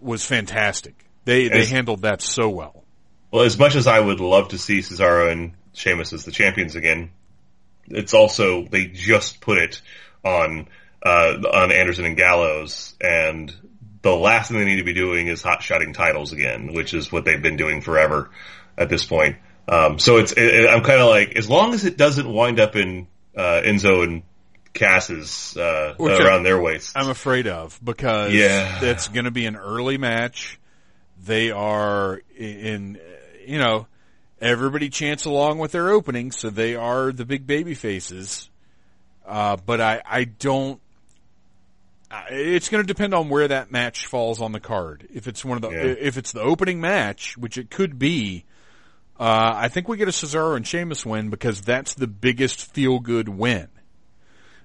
was fantastic. They they handled that so well. Well, as much as I would love to see Cesaro and Sheamus as the champions again, it's also they just put it on uh, on Anderson and Gallows, and the last thing they need to be doing is hot shotting titles again, which is what they've been doing forever at this point. Um, so it's it, I'm kind of like as long as it doesn't wind up in uh, Enzo and Cass's uh, around their waist. I'm afraid of because yeah. it's going to be an early match. They are in, you know, everybody chants along with their opening, so they are the big baby faces. Uh, but I, I don't. It's going to depend on where that match falls on the card. If it's one of the, yeah. if it's the opening match, which it could be, uh, I think we get a Cesaro and Sheamus win because that's the biggest feel good win.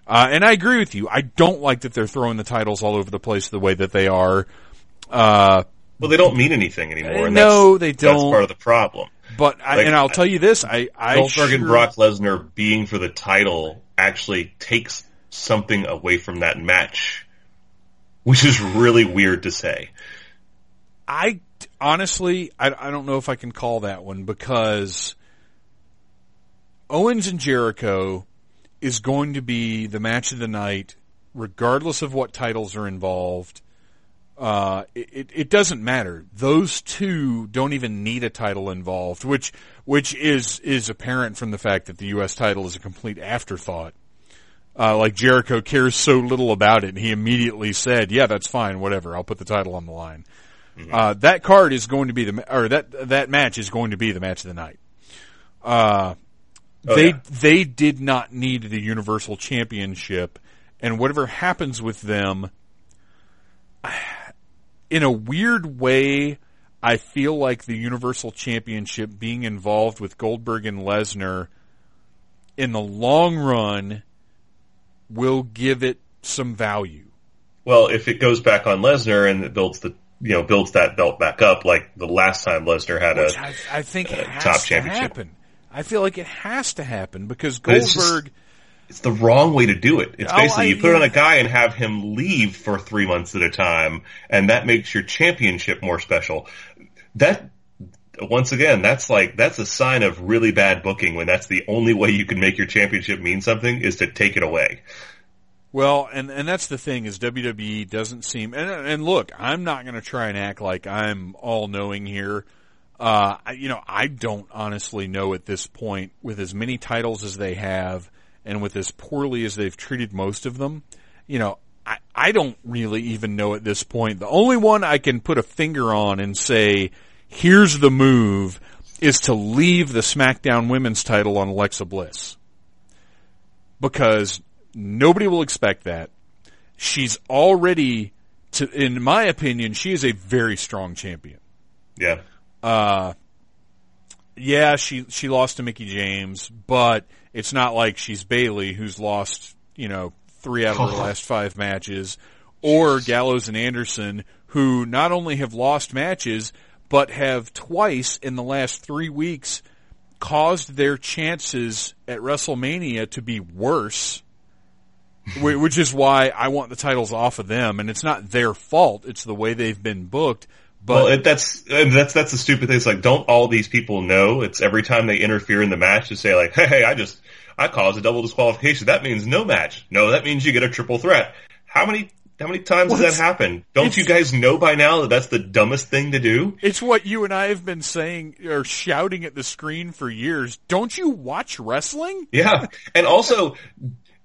Uh, and I agree with you. I don't like that they're throwing the titles all over the place the way that they are. Uh, well, they don't mean anything anymore. no, they don't. That's part of the problem. But I, and I'll tell you this, I, I Goldberg sure, and Brock Lesnar being for the title actually takes something away from that match, which is really weird to say. I honestly, I, I don't know if I can call that one because Owens and Jericho is going to be the match of the night, regardless of what titles are involved uh, it, it doesn't matter. Those two don't even need a title involved, which which is is apparent from the fact that the U.S. title is a complete afterthought. Uh, like Jericho cares so little about it, and he immediately said, "Yeah, that's fine, whatever. I'll put the title on the line." Mm-hmm. Uh, that card is going to be the or that that match is going to be the match of the night. Uh, oh, they yeah. they did not need the Universal Championship, and whatever happens with them in a weird way, I feel like the Universal Championship being involved with Goldberg and Lesnar in the long run will give it some value. Well, if it goes back on Lesnar and it builds the you know builds that belt back up like the last time Lesnar had Which a I, I think uh, a top championship. Happen. I feel like it has to happen because Goldberg it's the wrong way to do it. It's oh, basically I, you put yeah. on a guy and have him leave for three months at a time, and that makes your championship more special. That once again, that's like that's a sign of really bad booking when that's the only way you can make your championship mean something is to take it away. Well, and and that's the thing is WWE doesn't seem and and look, I'm not going to try and act like I'm all knowing here. Uh, you know, I don't honestly know at this point with as many titles as they have and with as poorly as they've treated most of them. You know, I I don't really even know at this point. The only one I can put a finger on and say, here's the move is to leave the SmackDown Women's title on Alexa Bliss. Because nobody will expect that. She's already, to, in my opinion, she is a very strong champion. Yeah. Uh, yeah, she, she lost to Mickie James, but it's not like she's Bayley who's lost, you know, three out of her last five matches or Gallows and Anderson who not only have lost matches, but have twice in the last three weeks caused their chances at WrestleMania to be worse. which is why I want the titles off of them, and it's not their fault. It's the way they've been booked. But well, that's that's that's the stupid thing. It's like, don't all these people know? It's every time they interfere in the match to say like, hey, hey, I just I caused a double disqualification. That means no match. No, that means you get a triple threat. How many how many times Well, has that happened? Don't you guys know by now that that's the dumbest thing to do? it's what you and I have been saying or shouting at the screen for years. Don't you watch wrestling? Yeah. And also,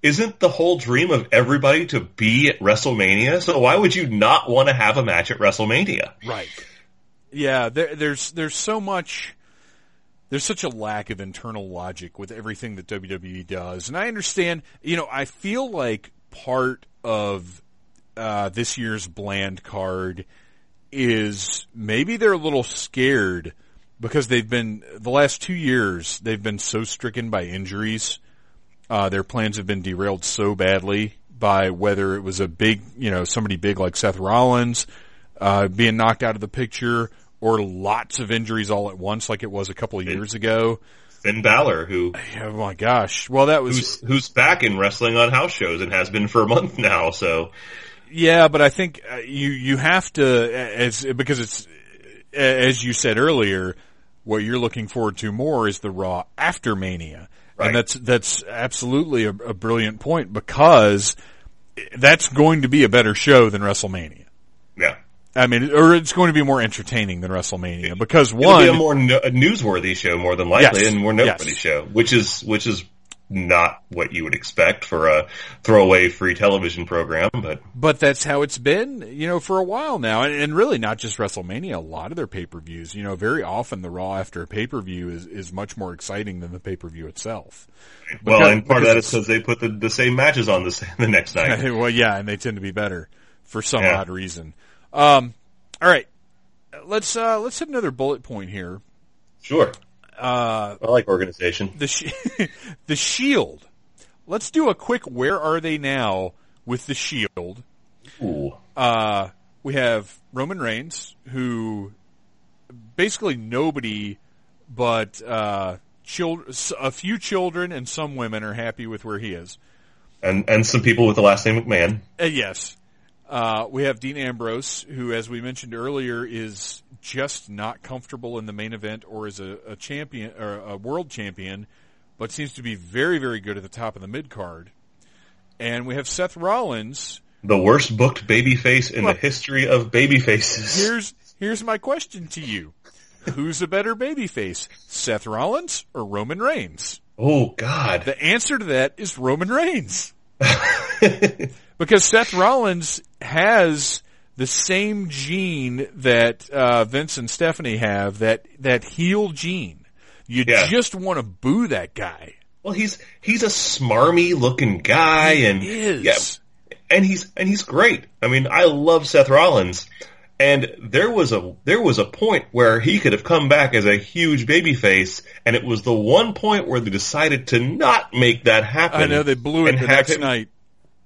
isn't the whole dream of everybody to be at WrestleMania? So why would you not want to have a match at WrestleMania? Right. Yeah, there, there's there's so much there's such a lack of internal logic with everything that WWE does, and I understand. You know, I feel like part of uh, this year's bland card is maybe they're a little scared because they've been the last two years they've been so stricken by injuries. Uh, their plans have been derailed so badly by whether it was a big, you know, somebody big like Seth Rollins uh, being knocked out of the picture, or lots of injuries all at once, like it was a couple of years ago. Finn Balor, who Oh my gosh! Well, that was who's who's back in wrestling on house shows and has been for a month now. So Yeah, but I think uh, you you have to as because it's as you said earlier, what you're looking forward to more is the Raw after Mania, Right. and that's that's absolutely a, a brilliant point because that's going to be a better show than WrestleMania. yeah, I mean, or it's going to be more entertaining than WrestleMania because it'll one, be a more no- a newsworthy show more than likely, Yes. and more noteworthy Yes. show, which is which is not what you would expect for a throwaway free television program, but But that's how it's been, you know, for a while now. And, and really not just WrestleMania, a lot of their pay-per-views, you know, very often the Raw after a pay-per-view is, is much more exciting than the pay-per-view itself. well, and part of that is because because they put the, the same matches on the the next night. well, yeah, and they tend to be better for some Yeah. odd reason. Um, all right. Let's, uh, let's hit another bullet point here. Sure, Uh, I like organization. the, the Shield. Let's do a quick where are they now with the Shield. Ooh. uh, we have Roman Reigns, who basically nobody but uh, children, a few children and some women are happy with where he is. And and some people with the last name McMahon. Uh, yes. Uh, we have Dean Ambrose, who, as we mentioned earlier, is just not comfortable in the main event or as a, a champion or a world champion, but seems to be very, very good at the top of the mid card. And we have Seth Rollins, The worst booked babyface in Well- the history of babyfaces. Here's here's my question to you: Who's a better babyface, Seth Rollins or Roman Reigns? Oh God. The answer to that is Roman Reigns, because Seth Rollins has the same gene that uh, Vince and Stephanie have that that heel gene. You Yeah. just want to boo that guy. Well, he's he's a smarmy looking guy, and is. yeah, and he's and he's great. I mean, I love Seth Rollins, and there was a there was a point where he could have come back as a huge babyface, and it was the one point where they decided to not make that happen. I know they blew it the next him- night.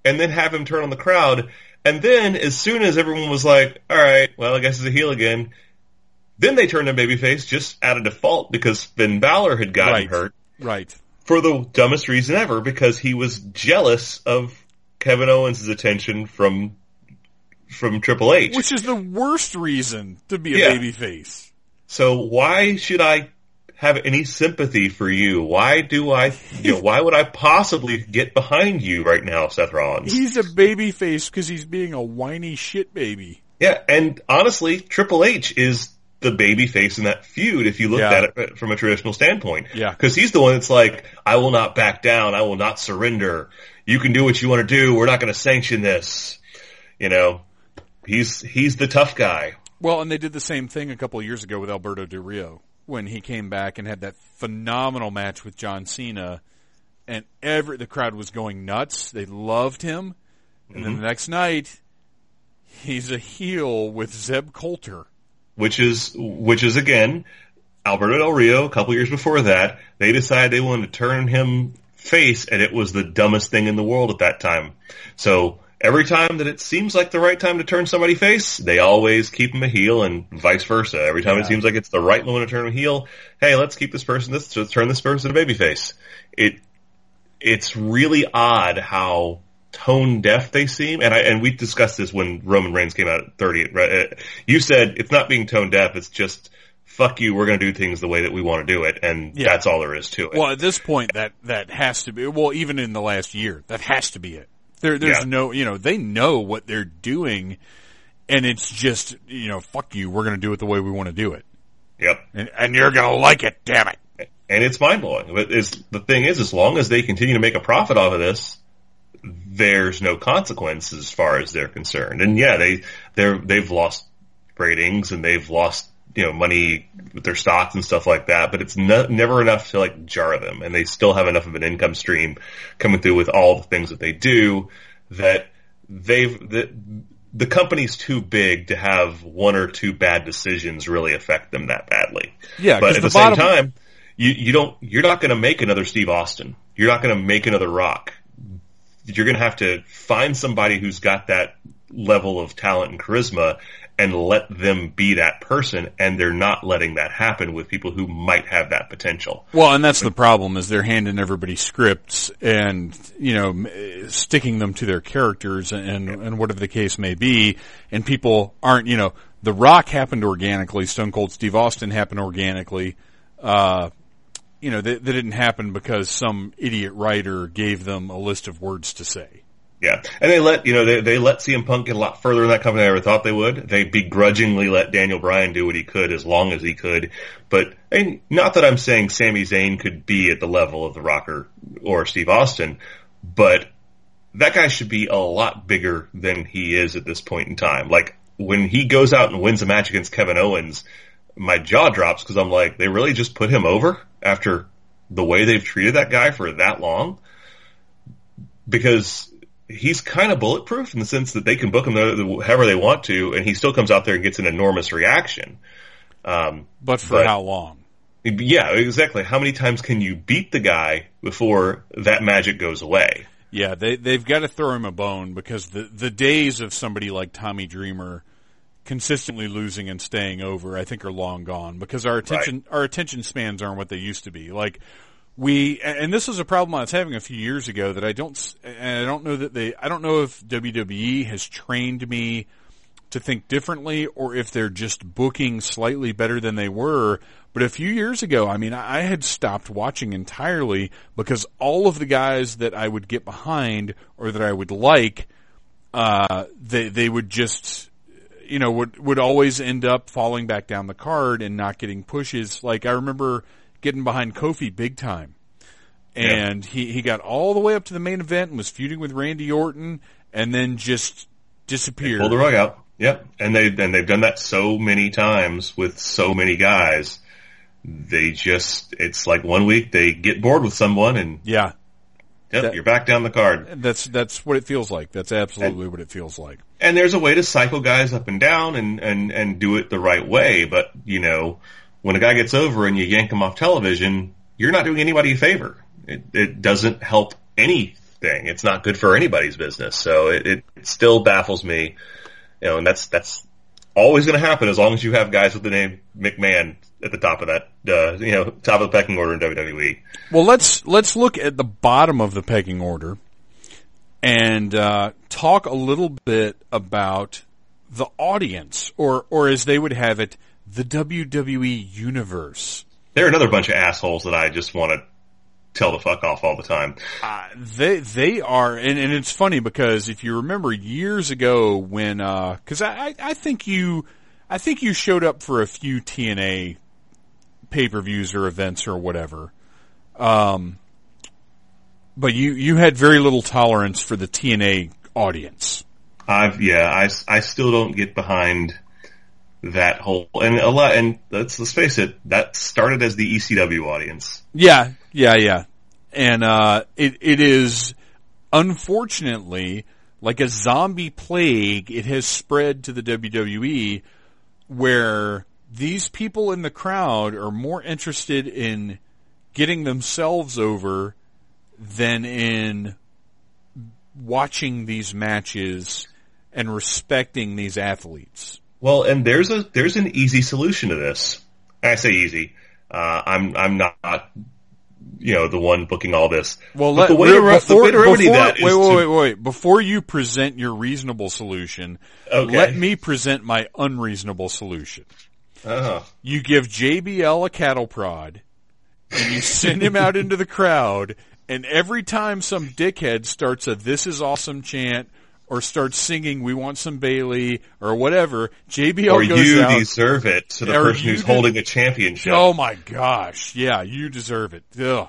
and then have him turn on the crowd. And then, as soon as everyone was like, "All right, well, I guess he's a heel again," then they turned him babyface just out of default because Finn Balor had gotten Right. hurt Right. for the dumbest reason ever because he was jealous of Kevin Owens' attention from from Triple H. Which is the worst reason to be a Yeah. babyface. So why should I have any sympathy for you? Why do I, you know, why would I possibly get behind you right now, Seth Rollins? He's a baby face because he's being a whiny shit baby. Yeah, and honestly, Triple H is the baby face in that feud if you look Yeah. at it uh, from a traditional standpoint. Yeah. Because he's the one that's like, I will not back down. I will not surrender. You can do what you want to do. We're not going to sanction this. You know, he's, he's the tough guy. Well, and they did the same thing a couple of years ago with Alberto Del Rio when he came back and had that phenomenal match with John Cena, and every the crowd was going nuts. They loved him, and then mm-hmm. the next night, he's a heel with Zeb Colter. which is which is again Alberto Del Rio. A couple years before that, they decided they wanted to turn him face, and it was the dumbest thing in the world at that time. So every time that it seems like the right time to turn somebody face, they always keep them a heel, and vice versa. Every time Yeah. it seems like it's the right moment to turn a heel, hey, let's keep this person this let's turn this person to babyface. It it's really odd how tone deaf they seem, and I and we discussed this when Roman Reigns came out at thirty. Right? Uh, You said it's not being tone deaf; it's just fuck you. We're going to do things the way that we want to do it, and Yeah. that's all there is to it. Well, at this point, that that has to be. Well, even in the last year, that has to be it. There, there's Yeah. no, you know, they know what they're doing, and it's just, you know, fuck you. We're going to do it the way we want to do it, Yep, and, and you're going to like it. Damn it. and it's mind blowing. But is the thing is, as long as they continue to make a profit off of this, there's no consequence as far as they're concerned. And yeah, they they're they've lost ratings and they've lost you know money with their stocks and stuff like that. But it's no, never enough to like jar them, and they still have enough of an income stream coming through with all the things that they do that they've the, the company's too big to have one or two bad decisions really affect them that badly. Yeah, but at the the, same bottom- time, you you don't you're not going to make another Steve Austin. You're not going to make another Rock. You're going to have to find somebody who's got that level of talent and charisma and let them be that person and they're not letting that happen with people who might have that potential. Well, and that's the problem is they're handing everybody scripts and, you know, sticking them to their characters and, and whatever the case may be. And people aren't, you know, The Rock happened organically. Stone Cold Steve Austin happened organically. Uh, you know, they, they didn't happen because some idiot writer gave them a list of words to say. Yeah, and they let you know they they let CM Punk get a lot further in that company than I ever thought they would. They begrudgingly let Daniel Bryan do what he could as long as he could. But and not that I'm saying Sami Zayn could be at the level of the Rocker or Steve Austin, but that guy should be a lot bigger than he is at this point in time. Like when he goes out and wins a match against Kevin Owens, my jaw drops because I'm like, they really just put him over after the way they've treated that guy for that long because he's kind of bulletproof in the sense that they can book him the- however they want to, and he still comes out there and gets an enormous reaction. Um, But for But- how long? yeah, exactly. How many times can you beat the guy before that magic goes away? Yeah, they they've got to throw him a bone because the the days of somebody like Tommy Dreamer consistently losing and staying over, I think, are long gone because our attention our attention spans aren't what they used to be. Like we, and this was a problem I was having a few years ago that I don't, and I don't know that they, I don't know if WWE has trained me to think differently or if they're just booking slightly better than they were. But a few years ago, I mean, I had stopped watching entirely because all of the guys that I would get behind or that I would like, uh, they, they would just, you know, would, would always end up falling back down the card and not getting pushes. Like I remember getting behind Kofi big time. And he, he got all the way up to the main event and was feuding with Randy Orton and then just disappeared. Pull the rug out. Yep, and they and they've done that so many times with so many guys. They just it's like one week they get bored with someone and Yeah, yep, That- you're back down the card. that's that's what it feels like. That's absolutely what it feels like. And there's a way to cycle guys up and down and and and do it the right way. But you know, when a guy gets over and you yank him off television, you're not doing anybody a favor. It, it doesn't help anything. It's not good for anybody's business. So it, it, it still baffles me. You know, and that's that's always going to happen as long as you have guys with the name McMahon at the top of that, uh, you know, top of the pecking order in. WWE. Well, let's let's look at the bottom of the pecking order and uh, talk a little bit about the audience, or or as they would have it, the WWE universe. They're another bunch of assholes that I just want to tell the fuck off all the time. Uh, they they are, and, and it's funny because if you remember years ago when, because I, I I think you I think you showed up for a few TNA pay per views or events or whatever, um, but you you had very little tolerance for the TNA audience. I've yeah, I, I still don't get behind that whole and a lot and let's let's face it, that started as the ECW audience. Yeah, yeah, yeah. And uh it it is unfortunately like a zombie plague, it has spread to the WWE where these people in the crowd are more interested in getting themselves over than in watching these matches and respecting these athletes. Well, and there's a there's an easy solution to this. I say easy. Uh, I'm I'm not you know the one booking all this. Well, let, the way to, re- before, the way to remedy before- that is wait, wait, wait, wait. Before you present your reasonable solution, Okay. let me present my unreasonable solution. uh You give JBL a cattle prod, and you send him out into the crowd, and every time some dickhead starts a "This is awesome" chant or starts singing "We want some Bayley" or whatever, JBL or goes you out. deserve it to the person who's de- holding a championship. Oh my gosh. Yeah, you deserve it. Ugh.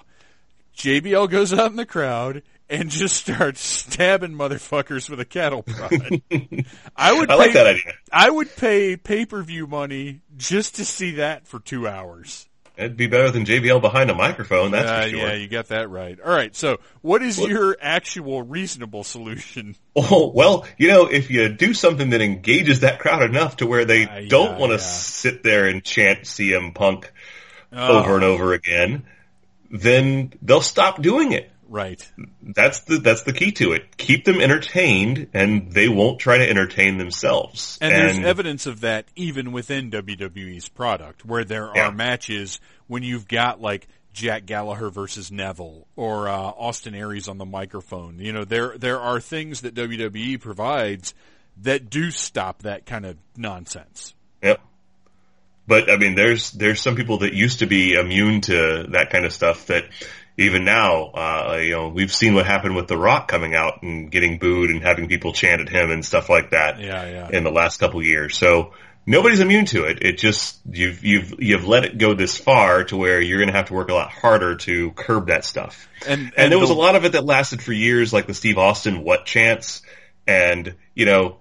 JBL goes out in the crowd and just starts stabbing motherfuckers with a cattle prod. I would I pay, like that idea. I would pay pay-per-view money just to see that for 2 hours. It'd be better than JBL behind a microphone, that's Uh, for sure. yeah, you got that right. All right. So, what is your actual reasonable solution? Oh, well, you know, if you do something that engages that crowd enough to where they Uh, don't yeah, want to yeah. sit there and chant CM Punk Oh, over and over again, then they'll stop doing it. Right. That's the that's the key to it. Keep them entertained, and they won't try to entertain themselves. And, there's evidence of that even within WWE's product, where there Yeah. are matches when you've got like Jack Gallagher versus Neville or uh, Austin Aries on the microphone. You know, there there are things that WWE provides that do stop that kind of nonsense. Yep. But I mean, there's there's some people that used to be immune to that kind of stuff that even now, uh, you know, we've seen what happened with The Rock coming out and getting booed and having people chant at him and stuff like that Yeah, yeah. in the last couple of years. So nobody's immune to it. It just you've you've you've let it go this far to where you're going to have to work a lot harder to curb that stuff. And And, there was the- a lot of it that lasted for years, like the Steve Austin what chants, and you know,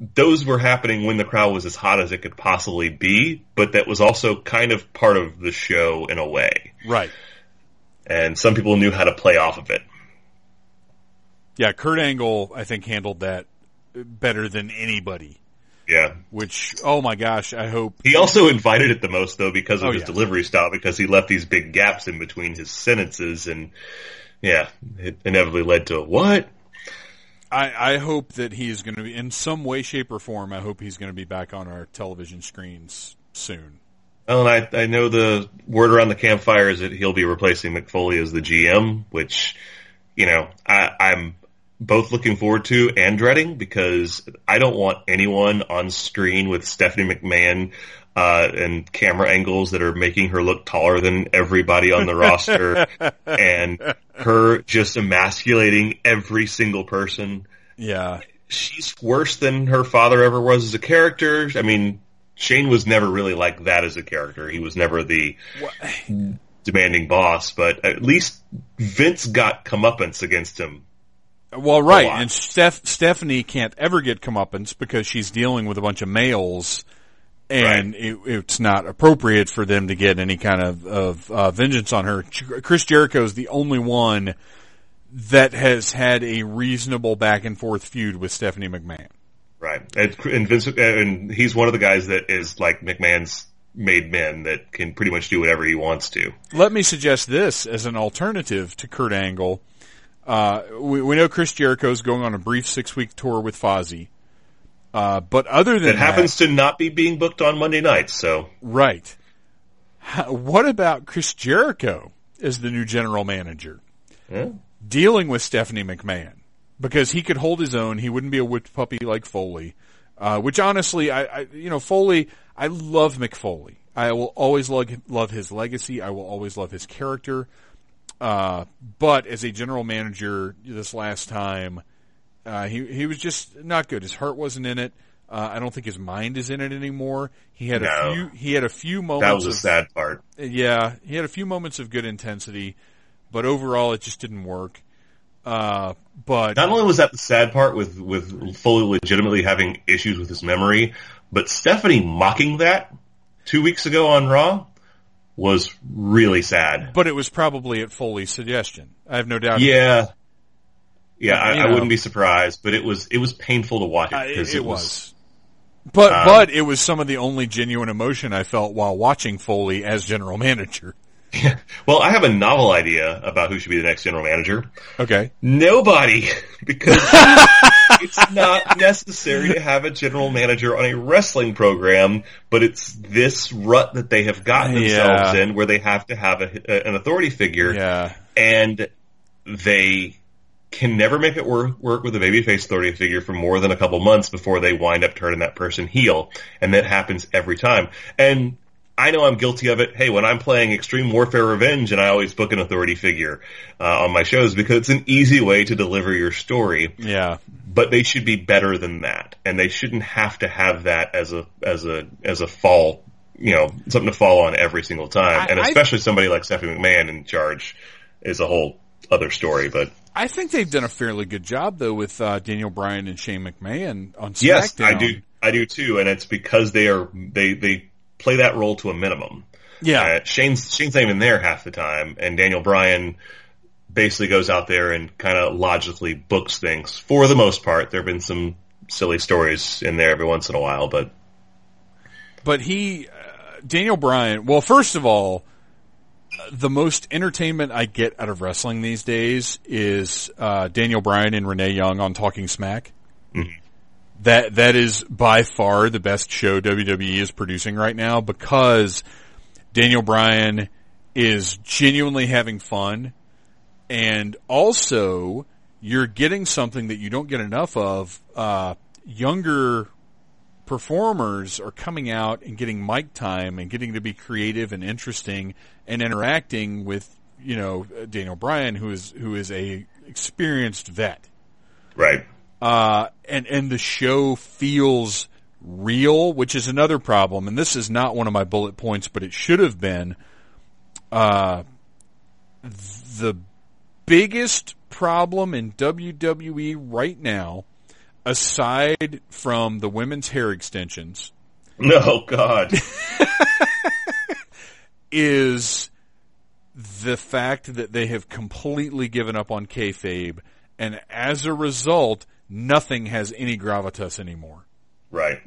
those were happening when the crowd was as hot as it could possibly be, but that was also kind of part of the show in a way. right. And some people knew how to play off of it. Yeah, Kurt Angle I think handled that better than anybody. Yeah. Which oh my gosh, I hope He also invited it the most though because of Oh, his yeah. delivery style because he left these big gaps in between his sentences and yeah, it inevitably led to what? I, I hope that he is going to be in some way, shape, or form. I hope he's going to be back on our television screens soon. Well, and I, I know the word around the campfire is that he'll be replacing Mick Foley as the GM, which, you know, I, I'm both looking forward to and dreading because I don't want anyone on screen with Stephanie McMahon uh, and camera angles that are making her look taller than everybody on the roster and her just emasculating every single person Yeah, she's worse than her father ever was as a character. I mean, Shane was never really like that as a character. He was never the demanding boss, but at least Vince got comeuppance against him. well, right. And Steph, Stephanie can't ever get comeuppance because she's dealing with a bunch of males, and it, it's not appropriate for them to get any kind of of uh, vengeance on her. Chris Jericho is the only one that has had a reasonable back and forth feud with Stephanie McMahon. Right. And, and Vince, and he's one of the guys that is like McMahon's made men that can pretty much do whatever he wants to. Let me suggest this as an alternative to Kurt Angle. Uh, we, we know Chris Jericho is going on a brief six week tour with Fozzy. Uh, but other than that... It happens to not be being booked on Monday nights, so right. How, what about Chris Jericho as the new general manager? yeah. dealing with Stephanie McMahon because he could hold his own. He wouldn't be a whipped puppy like Foley. Uh, which honestly, I, I, you know, Foley, I love Mick Foley. I will always love, love his legacy. I will always love his character. Uh, but as a general manager this last time, uh, he he was just not good. His heart wasn't in it. Uh, I don't think his mind is in it anymore. He had No. a few. He had a few moments. That was a of, sad part. Yeah, he had a few moments of good intensity, but overall it just didn't work. Uh, but Not only was that the sad part with with Foley legitimately having issues with his memory, but Stephanie mocking that two weeks ago on Raw was really sad. but it was probably at Foley's suggestion. I have no doubt. Yeah, yeah, I, I wouldn't be surprised, but it was it was painful to watch it it, because it was. But Um, but it was some of the only genuine emotion I felt while watching Foley as general manager. Well, I have a novel idea about who should be the next general manager. Okay. Nobody, because it's not necessary to have a general manager on a wrestling program, but it's this rut that they have gotten themselves Yeah. in where they have to have a, an authority figure Yeah. and they can never make it work, work with a babyface authority figure for more than a couple months before they wind up turning that person heel. And that happens every time. And I know I'm guilty of it. Hey, when I'm playing Extreme Warfare Revenge and I always book an authority figure uh, on my shows because it's an easy way to deliver your story, Yeah. but they should be better than that. And they shouldn't have to have that as a, as a, as a fall, you know, something to fall on every single time. I- and I- especially somebody like Stephanie McMahon in charge is a whole other story, but I think they've done a fairly good job though with uh, Daniel Bryan and Shane McMahon on SmackDown. Yes, I do. I do too, and it's because they are they they play that role to a minimum. Yeah. Uh, Shane's Shane's not even there half the time, and Daniel Bryan basically goes out there and kind of logically books things for the most part. There have been some silly stories in there every once in a while, but But he, uh, Daniel Bryan, well, first of all, the most entertainment I get out of wrestling these days is uh, Daniel Bryan and Renee Young on Talking Smack. That that is by far the best show WWE is producing right now because Daniel Bryan is genuinely having fun, and also you're getting something that you don't get enough of. Uh, younger performers are coming out and getting mic time and getting to be creative and interesting and interacting with you know Daniel Bryan who is who is a experienced vet right. Uh, and and the show feels real, which is another problem. And this is not one of my bullet points, but it should have been. Uh, the biggest problem in WWE right now, aside from the women's hair extensions, No, God. is the fact that they have completely given up on kayfabe, and as a result, nothing has any gravitas anymore. right.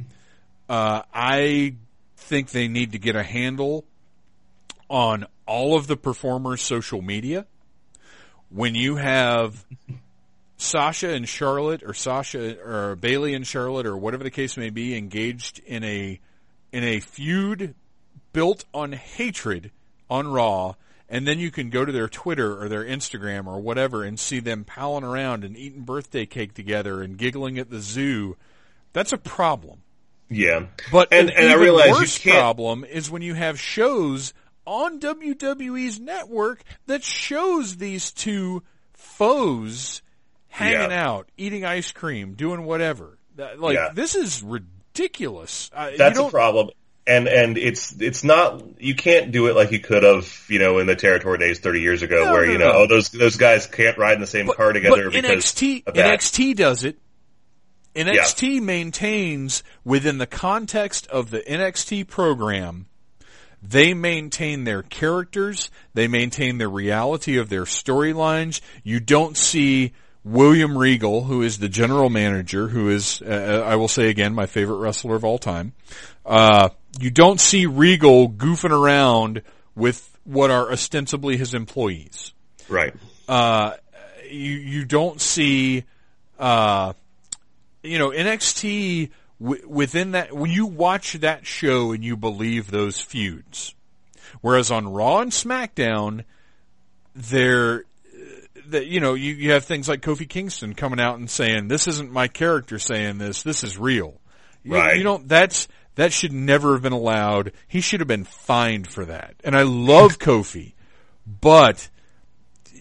Uh, I think they need to get a handle on all of the performers' social media. When you have Sasha and Charlotte, or Sasha or Bayley and Charlotte, or whatever the case may be, engaged in a in a feud built on hatred on Raw, and then you can go to their Twitter or their Instagram or whatever and see them palling around and eating birthday cake together and giggling at the zoo. That's a problem. Yeah. But and an and I even realize you worse can't. problem is when you have shows on WWE's network that shows these two foes hanging Yeah. out, eating ice cream, doing whatever. Like Yeah. this is ridiculous. You That's a problem. And and it's it's not you can't do it like you could have you know in the territory days thirty years ago No, where no, you know no. oh those those guys can't ride in the same But, car together but because NXT. NXT does it. NXT maintains within the context of the NXT program. They maintain their characters. They maintain the reality of their storylines. You don't see William Regal, who is the general manager, who is, uh, I will say again, my favorite wrestler of all time. Uh, you don't see Regal goofing around with what are ostensibly his employees right. uh, you you don't see, uh, you know, NXT w- within that. When you watch that show and you believe those feuds, whereas on Raw and SmackDown, they're that you know you, you have things like Kofi Kingston coming out and saying this isn't my character saying this this is real. You, Right. you don't that's That should never have been allowed. He should have been fined for that. And I love Kofi, but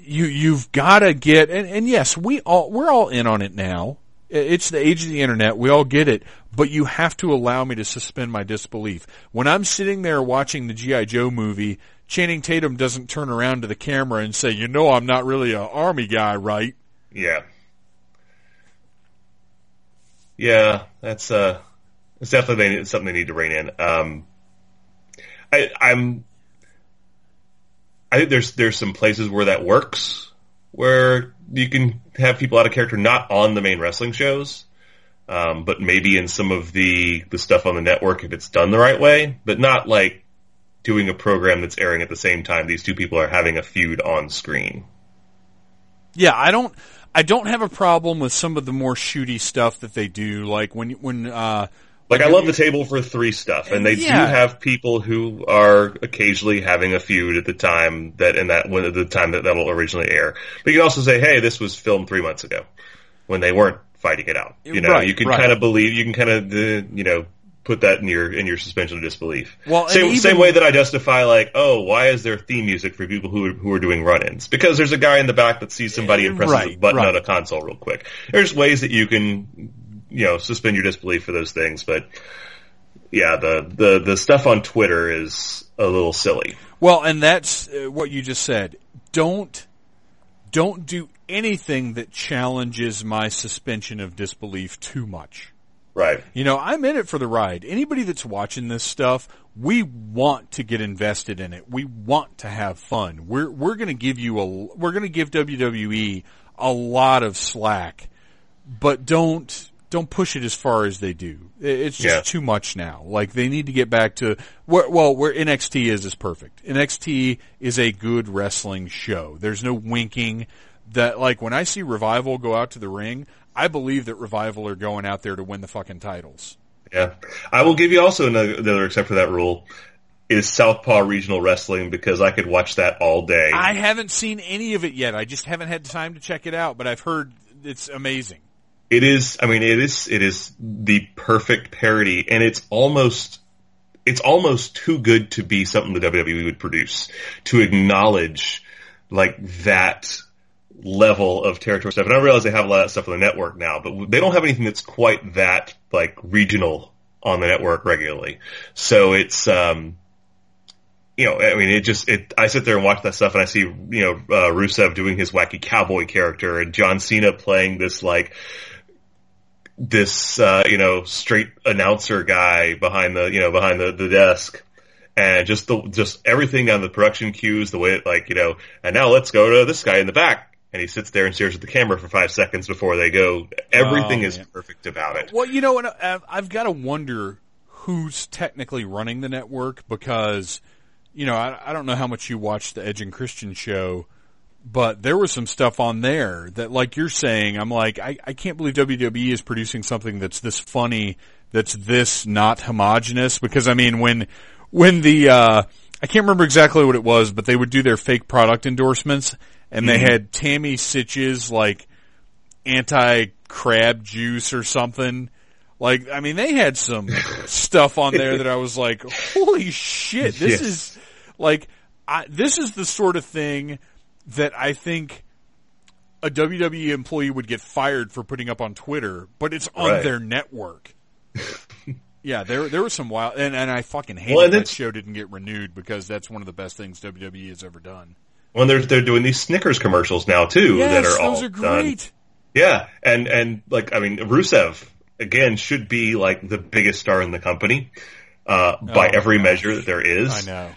you you've got to get and, and yes, we all we're all in on it now. It's the age of the internet. We all get it, but you have to allow me to suspend my disbelief. When I'm sitting there watching the GI Joe movie, Channing Tatum doesn't turn around to the camera and say, "You know, I'm not really an army guy, right?" Yeah. Yeah, that's uh, it's definitely something they need to rein in. Um, I, I'm, I think there's there's some places where that works, where you can have people out of character not on the main wrestling shows, um, but maybe in some of the the stuff on the network if it's done the right way, but not like doing a program that's airing at the same time these two people are having a feud on screen. Yeah, I don't. I don't have a problem with some of the more shooty stuff that they do, like when when uh, like I love the table for three stuff, and they yeah. do have people who are occasionally having a feud at the time that and that when at the time that that'll originally air. But you can also say, hey, this was filmed three months ago when they weren't fighting it out. You know, right, you can right. kind of believe, you can kind of uh, you know put that in your in your suspension of disbelief. Well, same even, same way that I justify like, oh, why is there theme music for people who who are doing run-ins? Because there's a guy in the back that sees somebody and presses right, a button right. on a console real quick. There's ways that you can you know suspend your disbelief for those things, but yeah, the the the stuff on Twitter is a little silly. Well, and that's uh, what you just said. Don't don't do anything that challenges my suspension of disbelief too much. Right. You know, I'm in it for the ride. Anybody that's watching this stuff, we want to get invested in it. We want to have fun. We're we're going to give you a we're going to give WWE a lot of slack, but don't don't push it as far as they do. It's just yeah. too much now. Like they need to get back to where well where NXT is is perfect. NXT is a good wrestling show. There's no winking that like when I see Revival go out to the ring, I believe that Revival are going out there to win the fucking titles. Yeah. I will give you also another, another except for that rule is Southpaw Regional Wrestling because I could watch that all day. I haven't seen any of it yet. I just haven't had time to check it out, but I've heard it's amazing. It is, I mean, it is, it is the perfect parody and it's almost, it's almost too good to be something the WWE would produce to acknowledge like that level of territory stuff. And I realize they have a lot of stuff on the network now, but they don't have anything that's quite that like regional on the network regularly. So it's, um, you know, I mean, it just, it, I sit there and watch that stuff and I see, you know, uh, Rusev doing his wacky cowboy character and John Cena playing this like, this, uh, you know, straight announcer guy behind the, you know, behind the, the desk and just the just everything on the production cues, the way it like you know, and now let's go to this guy in the back and he sits there and stares at the camera for five seconds before they go. Everything oh, is perfect about it. Well, you know what? I've got to wonder who's technically running the network because, you know, I, I don't know how much you watch the Edge and Christian show, but there was some stuff on there that, like you're saying, I'm like, I, I can't believe WWE is producing something that's this funny, that's this not homogenous. Because I mean, when when the uh, I can't remember exactly what it was, but they would do their fake product endorsements and they mm-hmm. had Tammy Sytch's like anti crab juice or something. Like, I mean, they had some stuff on there that I was like, holy shit, this yes. is like, I, this is the sort of thing that I think a WWE employee would get fired for putting up on Twitter, but it's on right. their network. yeah, there there was some wild, and, and I fucking hate well, that show didn't get renewed because that's one of the best things WWE has ever done. When they're they're doing these Snickers commercials now too yes, that are all are great. Done. Yeah, and and like I mean Rusev again should be like the biggest star in the company uh, by oh, every measure that there is. I know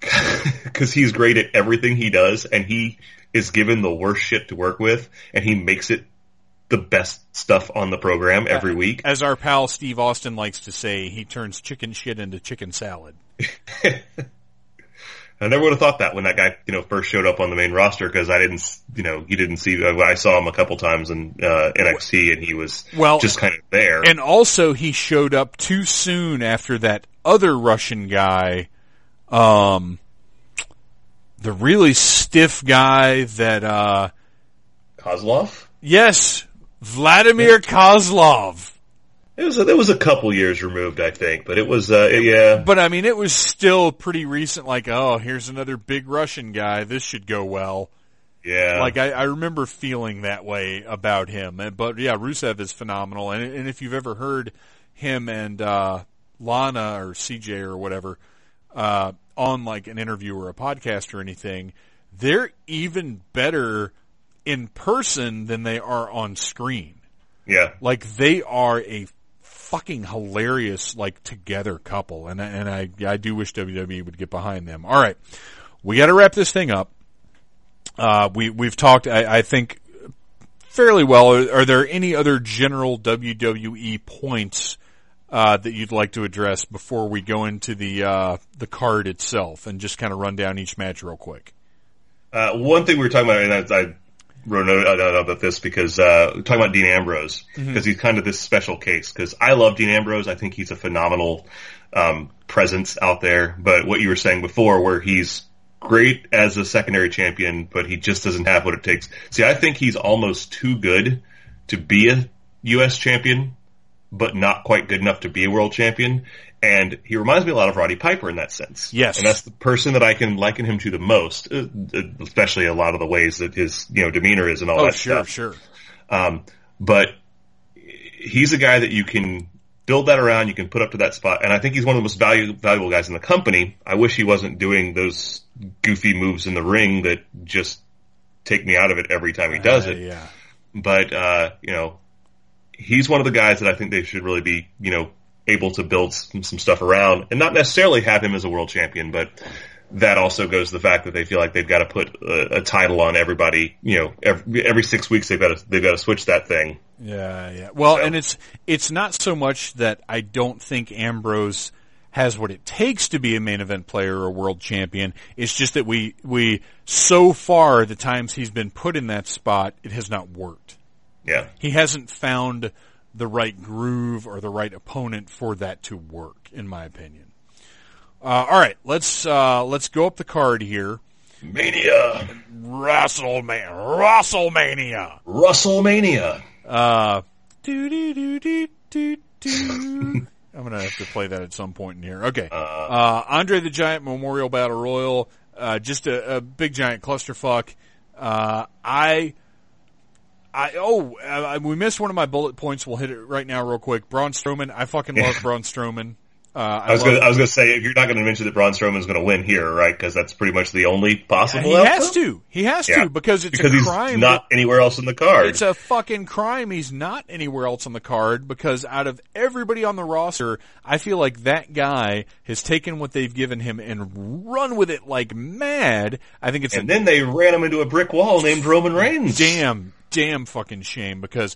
because he's great at everything he does, and he is given the worst shit to work with, and he makes it the best stuff on the program every week. As our pal Steve Austin likes to say, he turns chicken shit into chicken salad. I never would have thought that when that guy, you know, first showed up on the main roster because I didn't, you know, you didn't see. I saw him a couple times in uh, NXT, and he was well, just kind of there. And also, he showed up too soon after that other Russian guy, um, the really stiff guy that uh, Kozlov. Yes, Vladimir Kozlov. It was a, it was a couple years removed, I think, but it was uh, yeah. But I mean, it was still pretty recent. Like, oh, here's another big Russian guy. This should go well. Yeah. Like I, I remember feeling that way about him. But yeah, Rusev is phenomenal. And, and if you've ever heard him and uh, Lana or CJ or whatever uh, on like an interview or a podcast or anything, they're even better in person than they are on screen. Yeah. Like they are a fucking hilarious like together couple, and and I I do wish WWE would get behind them. All right, we got to wrap this thing up. Uh, we we've talked, I, I think, fairly well. Are, are, there any other general WWE points uh, that you'd like to address before we go into the uh, the card itself and just kind of run down each match real quick? Uh, one thing we were talking about, and I, I wrote a note about this because uh, talking about Dean Ambrose because mm-hmm. he's kind of this special case. Because I love Dean Ambrose, I think he's a phenomenal um, presence out there. But what you were saying before, where he's great as a secondary champion, but he just doesn't have what it takes. See, I think he's almost too good to be a U.S. champion, but not quite good enough to be a world champion. And he reminds me a lot of Roddy Piper in that sense. Yes. And that's the person that I can liken him to the most, uh, especially a lot of the ways that his, you know, demeanor is and all oh, that sure, stuff. Sure, sure. Um, but he's a guy that you can build that around, you can put up to that spot. And I think he's one of the most valuable, valuable guys in the company. I wish he wasn't doing those goofy moves in the ring that just take me out of it every time he does uh, it. Yeah. But, uh, you know, he's one of the guys that I think they should really be, you know, able to build some, some stuff around and not necessarily have him as a world champion, but that also goes to the fact that they feel like they've got to put a, a title on everybody. You know, every, every, six weeks they've got to they've got to switch that thing. Yeah, yeah. Well, so. and it's it's not so much that I don't think Ambrose has what it takes to be a main event player or a world champion. It's just that we we so far the times he's been put in that spot, it has not worked. Yeah, he hasn't found the right groove or the right opponent for that to work, in my opinion. Uh, all right, let's uh, let's go up the card here. Mania, WrestleMania, WrestleMania, WrestleMania. Uh, do do do do do do. I'm gonna have to play that at some point in here. Okay, uh, uh Andre the Giant Memorial Battle Royal, uh, just a, a, big giant clusterfuck. Uh, I I oh uh, we missed one of my bullet points. We'll hit it right now, real quick. Braun Strowman. I fucking love Braun Strowman. Uh, I, I, was gonna, I was gonna say you're not gonna mention that Braun Strowman's gonna win here, right? Because that's pretty much the only possible. He outcome? has to. He has yeah. to because it's because a crime. He's not anywhere else in the card. It's a fucking crime. He's not anywhere else on the card because out of everybody on the roster, I feel like that guy has taken what they've given him and run with it like mad. I think it's and a, then they ran him into a brick wall named Roman Reigns. Damn, damn fucking shame because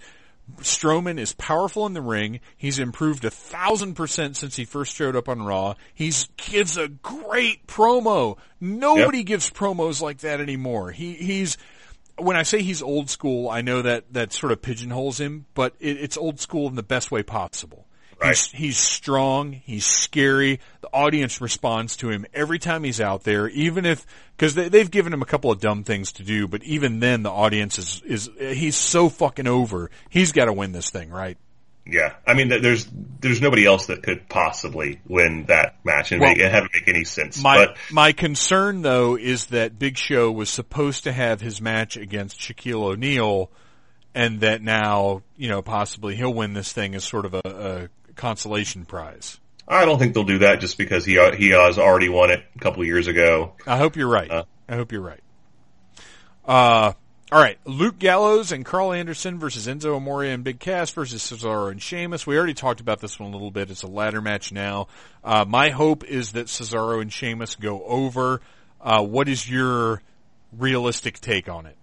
Strowman is powerful in the ring. He's improved a thousand percent since he first showed up on Raw. He gives a great promo. Nobody yep. gives promos like that anymore. He he's when I say he's old school, I know that that sort of pigeonholes him, but it, it's old school in the best way possible. Right. He's, he's strong. He's scary. The audience responds to him every time he's out there, even if, cause they, they've given him a couple of dumb things to do, but even then the audience is, is, he's so fucking over. He's got to win this thing, right? Yeah, I mean, there's there's nobody else that could possibly win that match and, well, make, and have it make any sense. My but, my concern though is that Big Show was supposed to have his match against Shaquille O'Neal, and that now you know possibly he'll win this thing as sort of a, a consolation prize. I don't think they'll do that just because he he has already won it a couple of years ago. I hope you're right. Uh, I hope you're right. Uh, all right, Luke Gallows and Carl Anderson versus Enzo Amore and Big Cass versus Cesaro and Sheamus. We already talked about this one a little bit. It's a ladder match now. Uh, my hope is that Cesaro and Sheamus go over. Uh, what is your realistic take on it?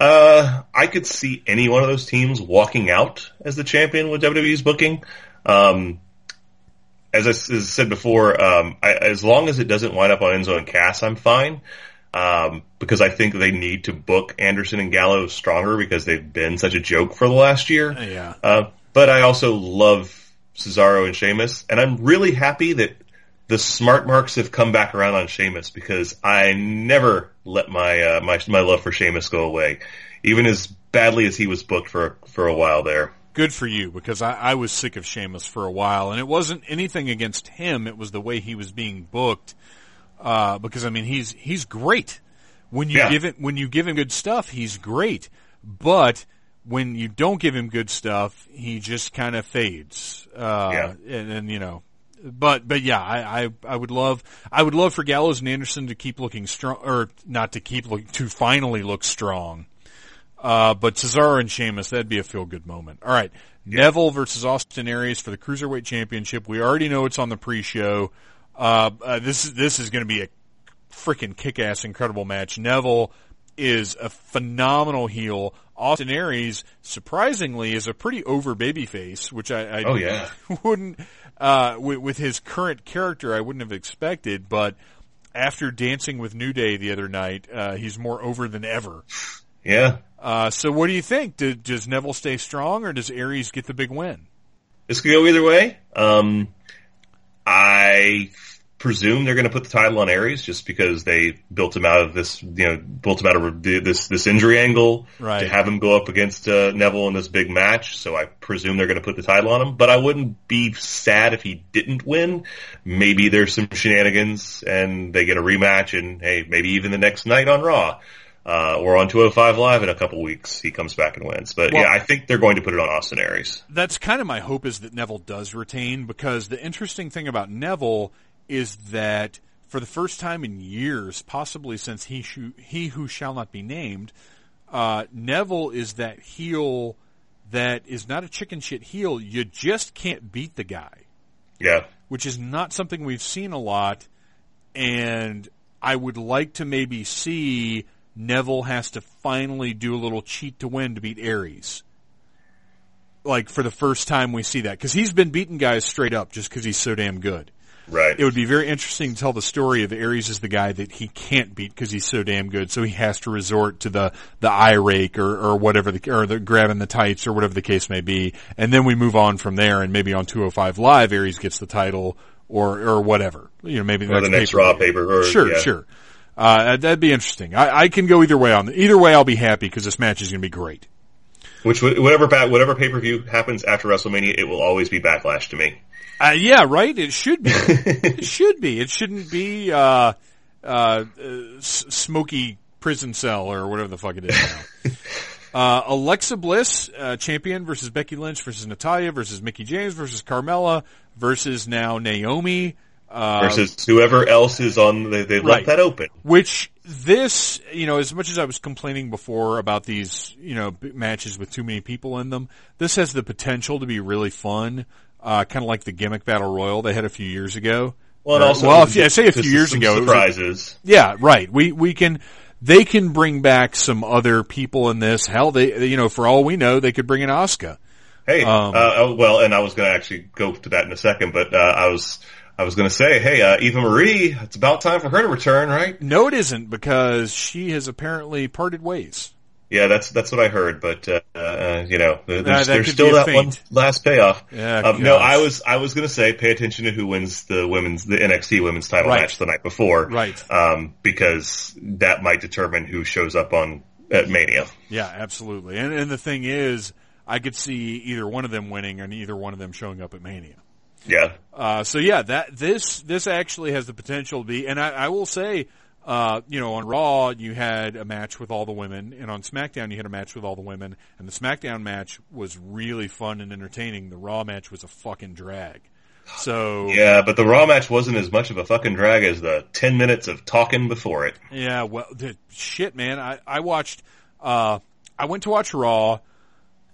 Uh, I could see any one of those teams walking out as the champion with WWE's booking. Um, as I, as said before, um, I, as long as it doesn't wind up on Enzo and Cass, I'm fine. Um, because I think they need to book Anderson and Gallo stronger because they've been such a joke for the last year. Uh, yeah. Uh, but I also love Cesaro and Sheamus, and I'm really happy that the smart marks have come back around on Sheamus because I never let my uh, my my love for Sheamus go away, even as badly as he was booked for for a while there. Good for you because I, I was sick of Sheamus for a while, and it wasn't anything against him. It was the way he was being booked. Uh, because I mean, he's he's great when you Yeah. give it when you give him good stuff, he's great. But when you don't give him good stuff, he just kind of fades. Uh, Yeah. and, and you know, but but yeah, I, I I would love I would love for Gallows and Anderson to keep looking strong, or not to keep look to finally look strong. Uh, but Cesaro and Sheamus, that'd be a feel good moment. All right. Neville versus Austin Aries for the Cruiserweight Championship. We already know it's on the pre-show. Uh, uh this is, this is going to be a freaking kick-ass incredible match. Neville is a phenomenal heel. Austin Aries, surprisingly, is a pretty over babyface, which I, I Oh, yeah. wouldn't, uh, with, with his current character, I wouldn't have expected, but after dancing with New Day the other night, uh, he's more over than ever. Yeah. Uh, so what do you think? Do, does Neville stay strong or does Aries get the big win? This could go either way. Um, I presume they're going to put the title on Aries just because they built him out of this, you know, built him out of this this injury angle Right. to have him go up against uh, Neville in this big match. So I presume they're going to put the title on him. But I wouldn't be sad if he didn't win. Maybe there's some shenanigans and they get a rematch, and hey, maybe even the next night on Raw. Uh, or on 205 Live in a couple weeks, he comes back and wins. But Well- yeah, I think they're going to put it on Austin Aries. That's kind of my hope is that Neville does retain because the interesting thing about Neville is that for the first time in years, possibly since he Shu- he who shall not be named, uh, Neville is that heel that is not a chicken shit heel. You just can't beat the guy. Yeah. which is not something we've seen a lot. And I would like to maybe see Neville has to finally do a little cheat to win to beat Aries. Like for the first time we see that. Cause he's been beating guys straight up just cause he's so damn good. Right. It would be very interesting to tell the story of Aries as the guy that he can't beat because he's so damn good. So he has to resort to the, the eye rake or, or whatever the, or the grabbing the tights or whatever the case may be. And then we move on from there and maybe on 205 live, Aries gets the title or, or whatever. You know, maybe or the next Raw paper. Or, Sure, yeah. sure. Uh, that'd be interesting. I, I can go either way on the, either way I'll be happy because this match is going to be great. Which whatever whatever pay per view happens after WrestleMania, it will always be backlash to me. Uh, yeah, right. It should be. it should be. It shouldn't be uh, uh, uh, smoky prison cell or whatever the fuck it is now. uh, Alexa Bliss, uh, champion versus Becky Lynch versus Natalya versus Mickie James versus Carmella versus now Naomi. Uh, Versus whoever else is on, they, they Right. left that open. which this, you know, as much as I was complaining before about these, you know, matches with too many people in them, this has the potential to be really fun. Uh, kind of like the gimmick battle royal they had a few years ago. Well, and Or- also, well, if I say a few years ago, it was a- surprises. yeah, right. We we can they can bring back some other people in this. Hell, they you know for all we know they could bring in Oscar. Hey, Um, uh, oh, well, and I was going to actually go to that in a second, but uh, I was I was going to say, hey, uh, Eva Marie, it's about time for her to return, right? No, it isn't because she has apparently parted ways. Yeah, that's that's what I heard, but uh, uh, you know, there's, that there's still that feint. one last payoff. Yeah, um, no. I was I was going to say, pay attention to who wins the women's the NXT women's title Right. match the night before, Right. Um, because that might determine who shows up on at Mania. Yeah, absolutely. And and the thing is, I could see either one of them winning and either one of them showing up at Mania. Yeah, Uh, so yeah, that this this actually has the potential to be, and I, I will say, uh, you know, on Raw you had a match with all the women, and on SmackDown you had a match with all the women, and the SmackDown match was really fun and entertaining. The Raw match was a fucking drag. So yeah, but the Raw match wasn't as much of a fucking drag as the ten minutes of talking before it. Yeah, well, the, shit, man. I, I watched, uh, I went to watch Raw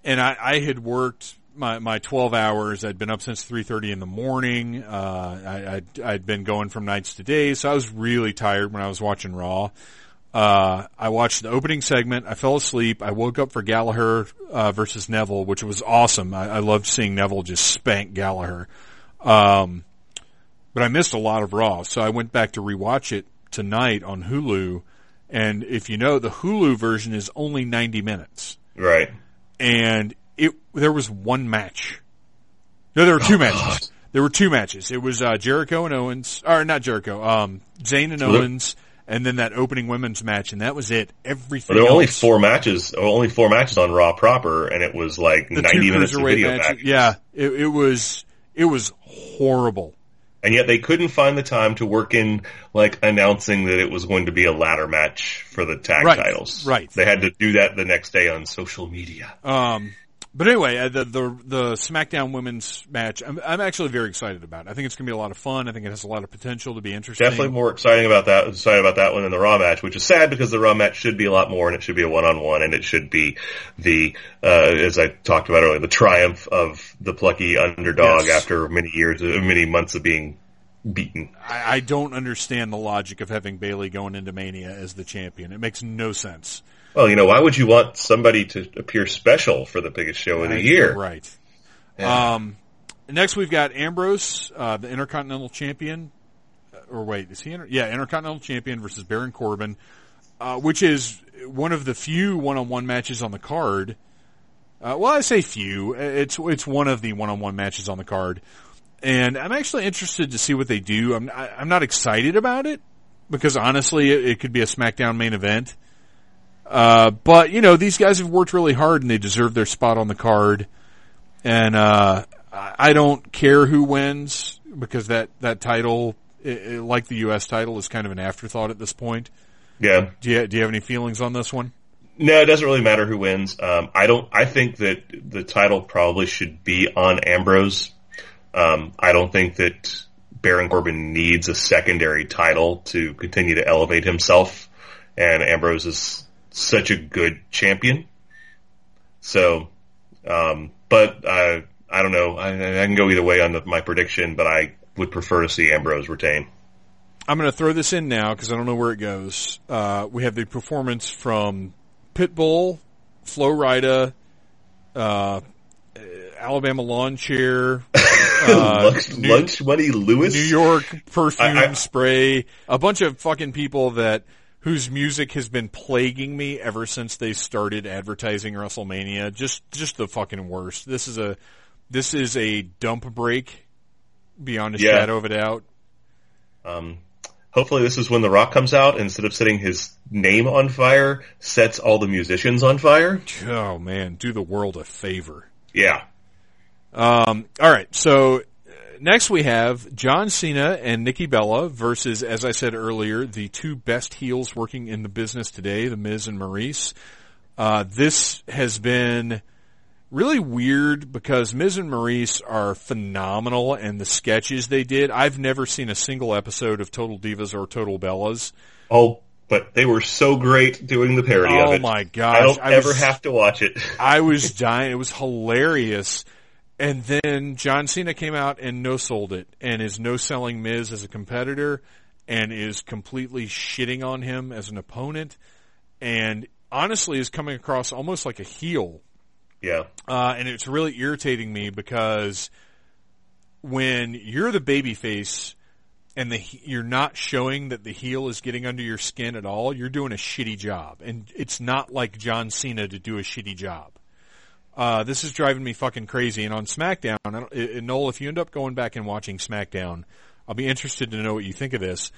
and I, I had worked my, my 12 hours. I'd been up since 3.30 in the morning. Uh, I, I'd, I'd been going from nights to days. So I was really tired when I was watching Raw. Uh, I watched the opening segment. I fell asleep. I woke up for Gallagher, uh, versus Neville, which was awesome. I, I loved seeing Neville just spank Gallagher. Um, but I missed a lot of Raw, so I went back to rewatch it tonight on Hulu. And if you know, the Hulu version is only 90 minutes. Right. And it, there was one match. No, there were two matches. There were two matches. It was, uh, Jericho and Owens, or not Jericho, um, Zayn and. Owens and then that opening women's match, and that was it. Everything. There were only else- four matches, only four matches on Raw proper, and it was like the 90 minutes of video matches. Yeah, it, it was it was horrible. And yet they couldn't find the time to work in like announcing that it was going to be a ladder match for the tag Right, titles. right. They had to do that the next day on social media. Um, but anyway, uh, the the the SmackDown women's match, I'm, I'm actually very excited about. it. I think it's going to be a lot of fun. I think it has a lot of potential to be interesting. Definitely more exciting about that. Excited about that one than the Raw match, which is sad because the Raw match should be a lot more, and it should be a one-on-one, and it should be the, uh, as I talked about earlier, the triumph of the plucky underdog Yes. after many years, uh, many months of being beaten. I, I don't understand the logic of having Bayley going into Mania as the champion. It makes no sense. Well, you know, why would you want somebody to appear special for the biggest show of the year? Right. Um, next we've got Ambrose, uh, the Intercontinental Champion. Uh, Or wait, is he? Inter- yeah, Intercontinental Champion versus Baron Corbin, uh, which is one of the few one-on-one matches on the card. Uh, well, I say few. It's it's one of the one-on-one matches on the card, and I'm actually interested to see what they do. I'm I, I'm not excited about it because honestly, it, it could be a SmackDown main event. Uh, but you know, these guys have worked really hard and they deserve their spot on the card. And uh, I don't care who wins because that that title, i i like the U.S. title, is kind of an afterthought at this point. Yeah. Do you do you have any feelings on this one? No, it doesn't really matter who wins. Um, I don't. I think that the title probably should be on Ambrose. Um, I don't think that Baron Corbin needs a secondary title to continue to elevate himself, and Ambrose is such a good champion. So, um, but uh, I don't know. I, I can go either way on the, my prediction, but I would prefer to see Ambrose retain. I'm going to throw this in now because I don't know where it goes. Uh, we have the performance from Pitbull, Flo Rida, uh, Alabama Lawn Chair, uh, New- lunch money, Lewis. New York perfume I- I- spray, a bunch of fucking people that whose music has been plaguing me ever since they started advertising WrestleMania. Just just the fucking worst. This is a this is a dump break beyond a Yeah. shadow of a doubt. Um, hopefully this is when The Rock comes out, instead of setting his name on fire, sets all the musicians on fire. Oh man, do the world a favor. Yeah. Um, all right, so next we have John Cena and Nikki Bella versus, as I said earlier, the two best heels working in the business today, The Miz and Maryse. Uh, this has been really weird because Miz and Maryse are phenomenal and the sketches they did. I've never seen a single episode of Total Divas or Total Bellas. Oh, but they were so great doing the parody of it. Oh my gosh. I don't I ever was- have to watch it. I was dying. It was hilarious. And then John Cena came out and no sold it and is no selling Miz as a competitor and is completely shitting on him as an opponent and honestly is coming across almost like a heel. yeah. Uh, and it's really irritating me because when you're the babyface and the you're not showing that the heel is getting under your skin at all, you're doing a shitty job. And it's not like John Cena to do a shitty job. Uh, this is driving me fucking crazy. And on SmackDown, I don't, uh, Noel, if you end up going back and watching SmackDown, I'll be interested to know what you think of this.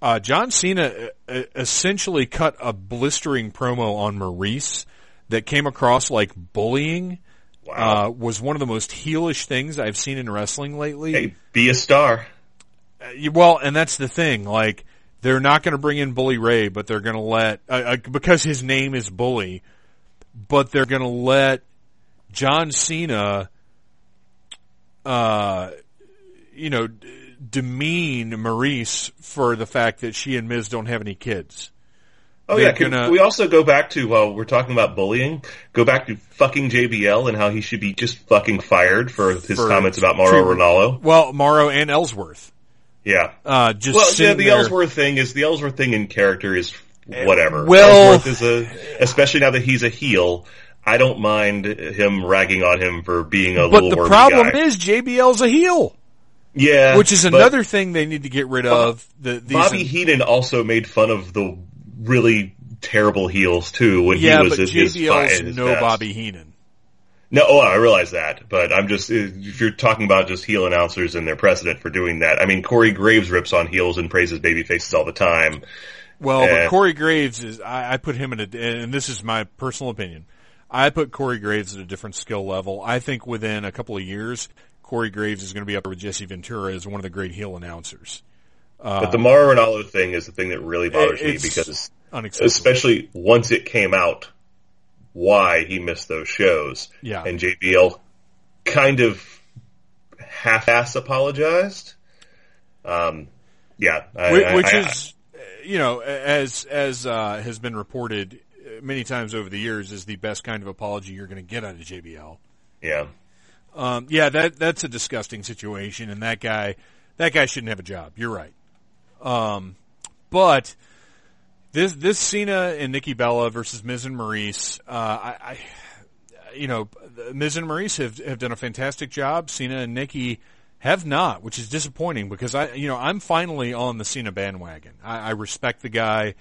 Uh, John Cena uh, essentially cut a blistering promo on Maryse that came across like bullying. Wow. Uh, was one of the most heelish things I've seen in wrestling lately. hey, be a star. Uh, well, and that's the thing. Like, they're not going to bring in Bully Ray, but they're going to let uh, uh, because his name is Bully. But they're going to let John Cena, uh, you know, d- demean Maryse for the fact that she and Miz don't have any kids. Oh They're yeah, can gonna- we also go back to while we're talking about bullying? Go back to fucking JBL and how he should be just fucking fired for his For comments about Mauro treatment. Ranallo. Well, Mauro and Ellsworth. Yeah. Uh, just Well, yeah, the there- Ellsworth thing is the Ellsworth thing in character is whatever. well- Ellsworth is a, especially now that he's a heel. I don't mind him ragging on him for being a little. But little the problem guy. is JBL's a heel, yeah, which is another thing they need to get rid of. The, Bobby Heenan also made fun of the really terrible heels too when yeah, he was but his, JBL's his no best. Bobby Heenan. No, oh, I realize that, but I'm just eh, if you're talking about just heel announcers and their precedent for doing that. I mean, Corey Graves rips on heels and praises baby faces all the time. Well, but eh. Corey Graves is, I, I put him in a, and this is my personal opinion. I put Corey Graves at a different skill level. I think within a couple of years, Corey Graves is going to be up with Jesse Ventura as one of the great heel announcers. But the Mauro Ranallo thing is the thing that really bothers me because, especially once it came out, why he missed those shows. Yeah. And JBL kind of half-ass apologized. Um, yeah. I, Whi- I- which I- is, you know, as as uh, has been reported many times over the years, is the best kind of apology you're going to get out of JBL. yeah. Um, yeah, that that's a disgusting situation, and that guy, that guy shouldn't have a job. You're right. Um, but this this Cena and Nikki Bella versus Miz and Maryse, uh, I, I, you know, Miz and Maryse have have done a fantastic job. Cena and Nikki have not, which is disappointing because I, you know, I'm finally on the Cena bandwagon. I, I respect the guy.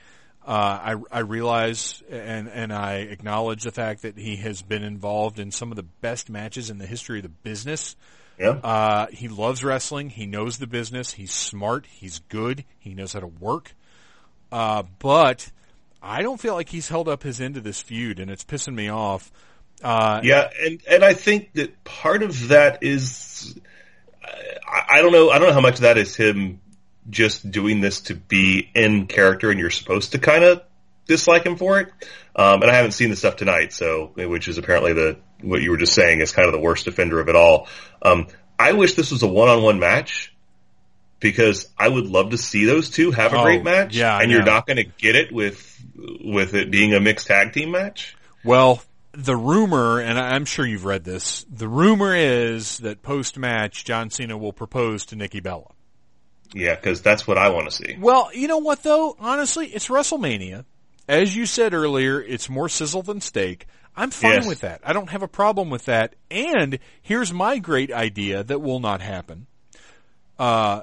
Uh, I, I realize and, and I acknowledge the fact that he has been involved in some of the best matches in the history of the business. Yeah. Uh, he loves wrestling. He knows the business. He's smart. He's good. He knows how to work. Uh, but I don't feel like he's held up his end of this feud, and it's pissing me off. Uh, Yeah, and and I think that part of that is I, I don't know I don't know how much of that is him just doing this to be in character and you're supposed to kind of dislike him for it. Um, and I haven't seen the stuff tonight, so which is apparently the what you were just saying is kind of the worst offender of it all. Um, I wish this was a one-on-one match because I would love to see those two have a Oh, great match. yeah, and you're not going to get it with with it being a mixed tag team match. Well, the rumor, and I'm sure you've read this, the rumor is that post match, John Cena will propose to Nikki Bella. Yeah, because that's what I want to see. Well, you know what though? Honestly, it's WrestleMania. As you said earlier, it's more sizzle than steak. I'm fine Yes. with that. I don't have a problem with that. And here's my great idea that will not happen. Uh,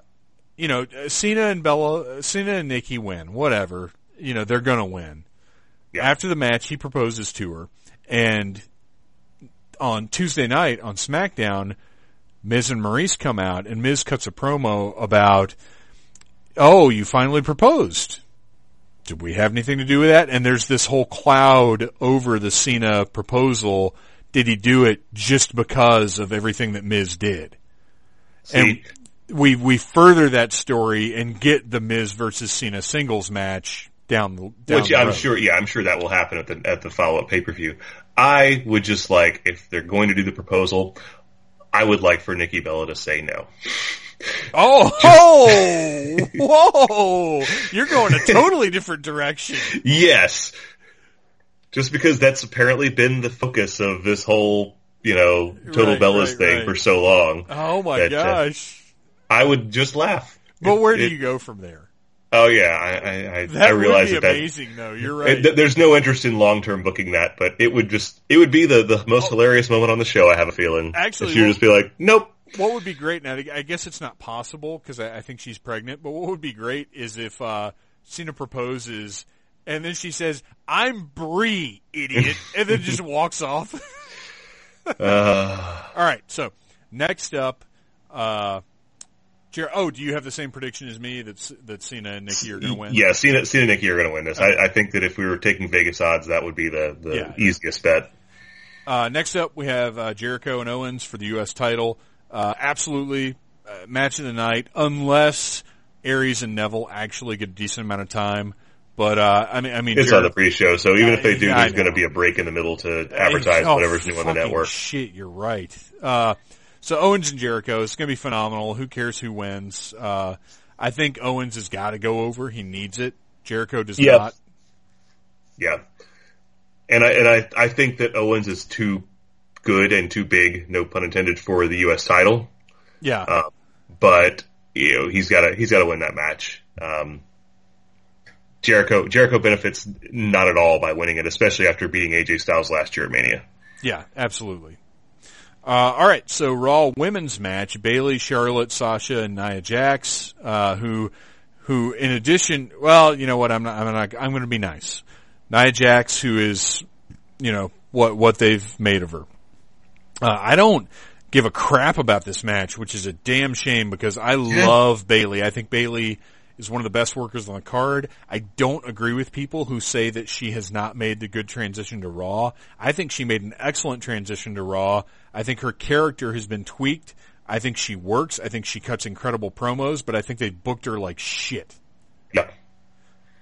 you know, Cena and Bella, Cena and Nikki win. Whatever. You know, they're gonna win. Yeah. After the match, he proposes to her, and on Tuesday night on SmackDown, Miz and Maryse come out, and Miz cuts a promo about, "Oh, you finally proposed." Did we have anything to do with that? And there's this whole cloud over the Cena proposal. Did he do it just because of everything that Miz did? See, we we further that story and get the Miz versus Cena singles match down the down which the I'm sure, yeah, I'm sure that will happen at the at the follow up pay per view. I would just like if they're going to do the proposal, I would like for Nikki Bella to say no. Oh, oh, whoa! You're going a totally different direction. Yes, just because that's apparently been the focus of this whole, you know, Total Right, Bellas right, thing right. for so long. Oh my That, uh, gosh! I would just laugh. But where do It- you go from there? Oh yeah, I I, I, That I realize would be that that amazing, though. You're right. th- there's no interest in long term booking that, but it would just it would be the the most hilarious moment on the show. I have a feeling. Actually, you well- just be like, nope. what would be great now? I guess it's not possible because I, I think she's pregnant. But what would be great is if uh, Cena proposes and then she says, "I'm Brie, idiot," and then just walks off. Uh, All right. So next up, uh, Jer- oh, do you have the same prediction as me that that Cena and Nikki are going to win? yeah, Cena, Cena and Nikki are going to win this. I, I think that if we were taking Vegas odds, that would be the the Yeah. easiest bet. Uh, next up, we have uh, Jericho and Owens for the U.S. title. Uh, absolutely uh, match of the night, unless Aries and Neville actually get a decent amount of time. But uh, I mean, I mean, It's Jer- on the pre-show, so even if they do, Yeah, there's going to be a break in the middle to advertise Oh, whatever's new on the network. Shit, you're right. So Owens and Jericho, it's going to be phenomenal. Who cares who wins? Uh, I think Owens has got to go over. He needs it. Jericho does Yeah. not. Yeah, and I and I I think that Owens is too good and too big, no pun intended, for the U.S. title. Yeah. Uh, but you know he's got to he's got to win that match. Um, Jericho Jericho benefits not at all by winning it, especially after beating AJ Styles last year at Mania. Yeah, absolutely. Uh, all right, so Raw women's match: Bayley, Charlotte, Sasha, and Nia Jax. Uh, who, who, in addition, well, you know what? I'm not. I'm not. I'm going to be nice. Nia Jax, who is, you know, what what they've made of her. Uh, I don't give a crap about this match, which is a damn shame because I love Bayley. I think Bayley is one of the best workers on the card. I don't agree with people who say that she has not made the good transition to Raw. I think she made an excellent transition to Raw. I think her character has been tweaked. I think she works. I think she cuts incredible promos, but I think they booked her like shit. Yeah.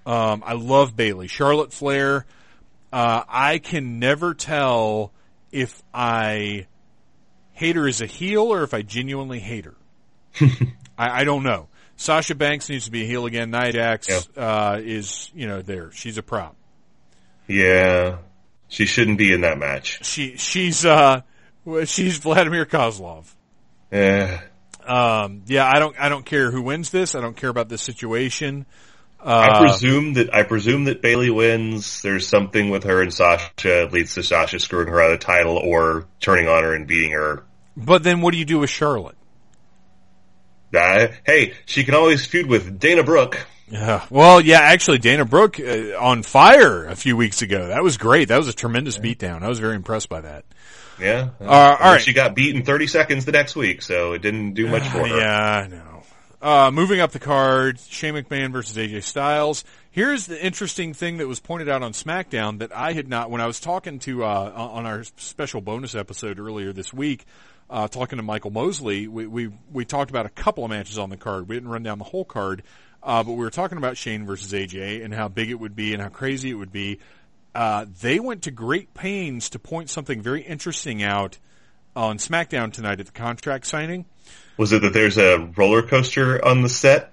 Um, I love Bayley. Charlotte Flair, uh, I can never tell if I hate her as a heel or if I genuinely hate her. I, I don't know. Sasha Banks needs to be a heel again. Nia Jax Yeah. uh, is, you know, there. She's a prop. Yeah. She shouldn't be in that match. She she's uh she's Vladimir Kozlov. Eh. Um, yeah, I don't I don't care who wins this. I don't care about this situation. I Uh, presume that I presume that Bayley wins. There's something with her and Sasha leads to Sasha screwing her out of the title or turning on her and beating her. but then what do you do with Charlotte? Uh, hey, she can always feud with Dana Brooke. Yeah. Well, yeah, actually, Dana Brooke uh, on fire a few weeks ago. That was great. That was a tremendous beatdown. I was very impressed by that. Yeah. Uh, all right. She got beat in 30 seconds the next week, so it didn't do much for her. Yeah, I know. Uh, moving up the card, Shane McMahon versus AJ Styles. Here's the interesting thing that was pointed out on SmackDown that I had not, when I was talking to, uh, on our special bonus episode earlier this week, uh, talking to Michael Mosley, we, we, we talked about a couple of matches on the card. We didn't run down the whole card, uh, but we were talking about Shane versus AJ and how big it would be and how crazy it would be. Uh, they went to great pains to point something very interesting out on SmackDown tonight at the contract signing. Was it that there's a roller coaster on the set?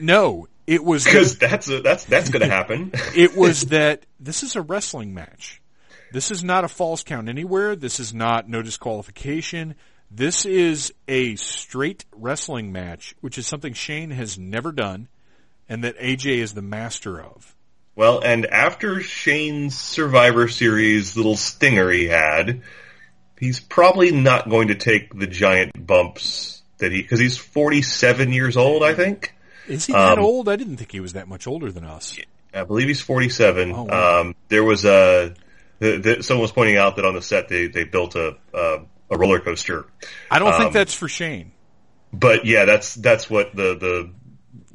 No, it was Because that's a, that's that's going to happen. it was that this is a wrestling match. This is not a false count anywhere. This is not no disqualification. This is a straight wrestling match, which is something Shane has never done and that AJ is the master of. Well, and after Shane's Survivor Series little stinger he had, he's probably not going to take the giant bumps that he because he's 47 years old, I think. Is he that Um, old? I didn't think he was that much older than us. I believe he's 47. Oh, wow. um, there was a the, the, someone was pointing out that on the set they they built a a, a roller coaster. I don't think Um, that's for Shane. But yeah, that's that's what the the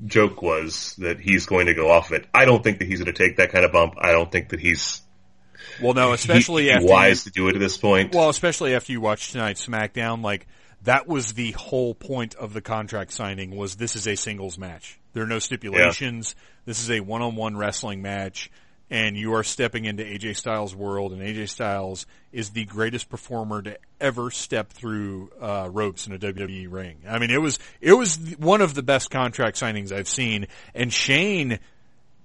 joke was that he's going to go off of it. I don't think that he's going to take that kind of bump. I don't think that he's Well, no, especially he- after you- wise to do it at this point. Well, especially after you watch tonight's SmackDown, like that was the whole point of the contract signing was this is a singles match. There are no stipulations. This is a one-on-one wrestling match and you are stepping into AJ Styles' world and AJ Styles is the greatest performer to ever step through uh, ropes in a WWE ring. I mean, it was it was one of the best contract signings I've seen and Shane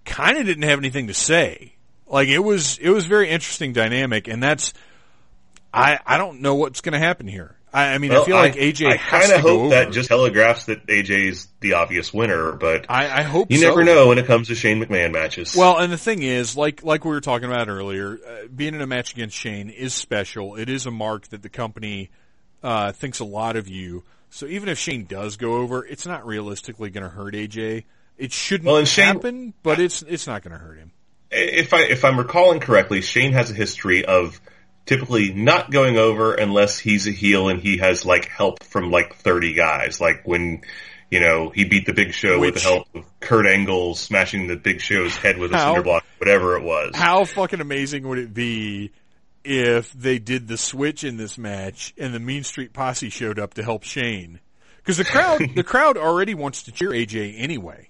kind of didn't have anything to say. Like it was it was very interesting dynamic and that's I, I don't know what's going to happen here. I, I mean, I Well, feel like AJ I kind of hope that just telegraphs that AJ's the obvious winner, but I, I hope you so. never know when it comes to Shane McMahon matches. Well, and the thing is, like like we were talking about earlier, uh, being in a match against Shane is special. It is a mark that the company uh, thinks a lot of you. So even if Shane does go over, it's not realistically going to hurt AJ. It shouldn't Well, Shane- happen, but it's it's not going to hurt him. if I if I'm recalling correctly, Shane has a history of typically not going over unless he's a heel and he has like help from like 30 guys. Like when you know he beat the Big Show with the help of Kurt Angle smashing the Big Show's head with a How- cinder block, whatever it was. How fucking amazing would it be if they did the switch in this match and the Mean Street Posse showed up to help Shane? Because the crowd, the crowd already wants to cheer AJ anyway.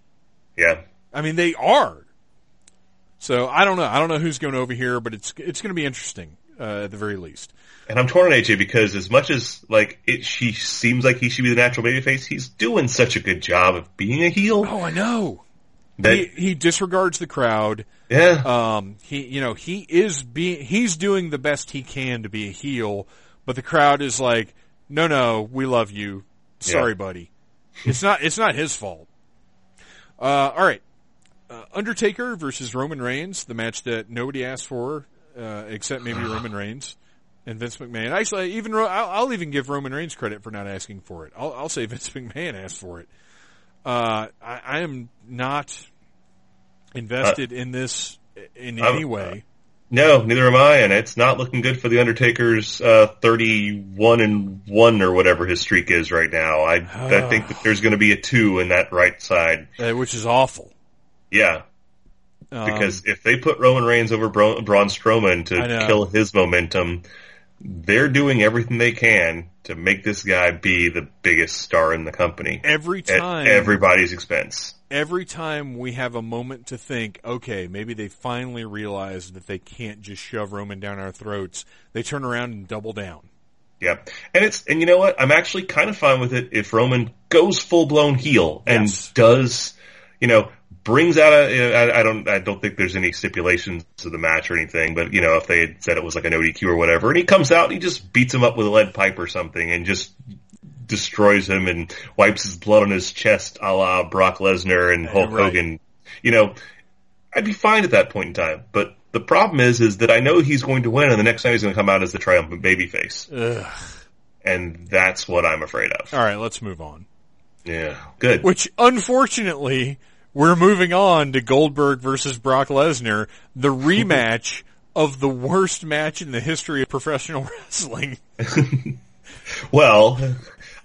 Yeah. I mean, they are. So I don't know. I don't know who's going over here, but it's it's going to be interesting uh, at the very least. And I'm torn on AJ because as much as like it, she seems like he should be the natural babyface, he's doing such a good job of being a heel Oh, I know. that He, he disregards the crowd. yeah. Um, he, you know, he is being, he's doing the best he can to be a heel, but the crowd is like, no, no, we love you. Sorry, Yeah. buddy. It's not, it's not his fault. Uh, all right. Uh, Undertaker versus Roman Reigns, the match that nobody asked for, uh, except maybe Roman Reigns and Vince McMahon. Actually, even, I'll, I'll even give Roman Reigns credit for not asking for it. I'll, I'll say Vince McMahon asked for it. Uh, I, I am not invested in this in I'm- any way. No, neither am I, and it's not looking good for the Undertaker's uh, thirty-one and one or whatever his streak is right now. I I think that there's going to be a two in that right side, uh, which is awful. Yeah, Um, because if they put Roman Reigns over Bra- Braun Strowman to kill his momentum, they're doing everything they can to make this guy be the biggest star in the company every at time, everybody's expense. every time we have a moment to think, okay, maybe they finally realize that they can't just shove Roman down our throats, they turn around and double down. Yeah, and it's and you know what? I'm actually kind of fine with it if Roman goes full blown heel and Yes. does, you know, brings out a. I, I don't I don't think there's any stipulations to the match or anything, but you know, if they had said it was like an ODQ or whatever, and he comes out and he just beats him up with a lead pipe or something and just destroys him and wipes his blood on his chest, a la Brock Lesnar and Hulk Right. Hogan. You know, I'd be fine at that point in time, but. The problem is, is that I know he's going to win, and the next time he's going to come out as the triumphant babyface and that's what I'm afraid of. All right, let's move on. Yeah, good. Which, unfortunately, we're moving on to Goldberg versus Brock Lesnar, the rematch of the worst match in the history of professional wrestling. Well,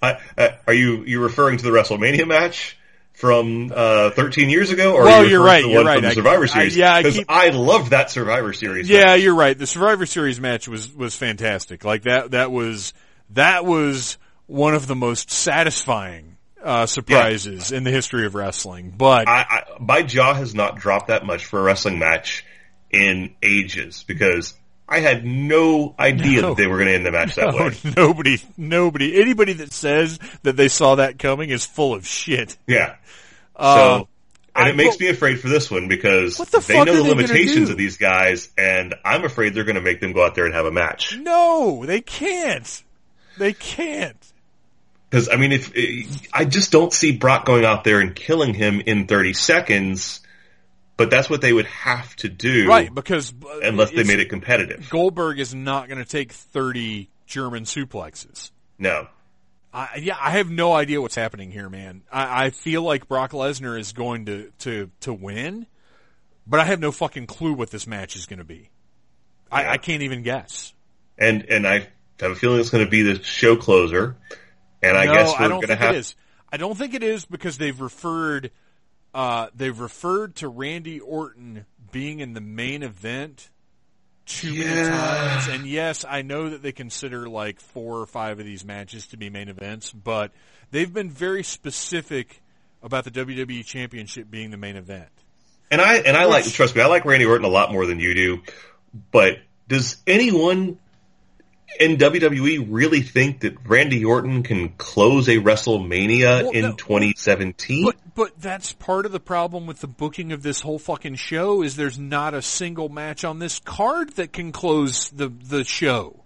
I, I, are you you referring to the WrestleMania match from uh, 13 years ago, or Well, are you you're right, you're right. from the I- Survivor I- Series? yeah, because I loved that Survivor Series. Yeah, match. you're right. The Survivor Series match was was fantastic. Like that that was that was one of the most satisfying uh, surprises in the history of wrestling. But I, I, my jaw has not dropped that much for a wrestling match in ages because I had no idea No. that they were going to end the match that way. nobody nobody anybody that says that they saw that coming is full of shit. Yeah. Uh, So, and I- it makes well- me afraid for this one because the they know the limitations of these guys, and I'm afraid they're going to make them go out there and have a match. No, they can't. They can't. Because I mean, if I just don't see Brock going out there and killing him in 30 seconds, but that's what they would have to do, Right, because uh, Unless they made it competitive. Goldberg is not going to take 30 German suplexes. No, I, yeah, I have no idea what's happening here, man. I, I feel like Brock Lesnar is going to, to, to win, but I have no fucking clue what this match is going to be. I, Yeah. I can't even guess. and and I have a feeling it's going to be the show closer, and I no, guess we're I don't going to think have it is. I don't think it is because they've referred, uh, they've referred to Randy Orton being in the main event too many times. And yes, I know that they consider like four or five of these matches to be main events, but they've been very specific about the WWE Championship being the main event. And I and I like trust me, I like Randy Orton a lot more than you do. But does anyone in WWE really think that Randy Orton can close a WrestleMania Well, in no. 2017? But but that's part of the problem with the booking of this whole fucking show is there's not a single match on this card that can close the the show.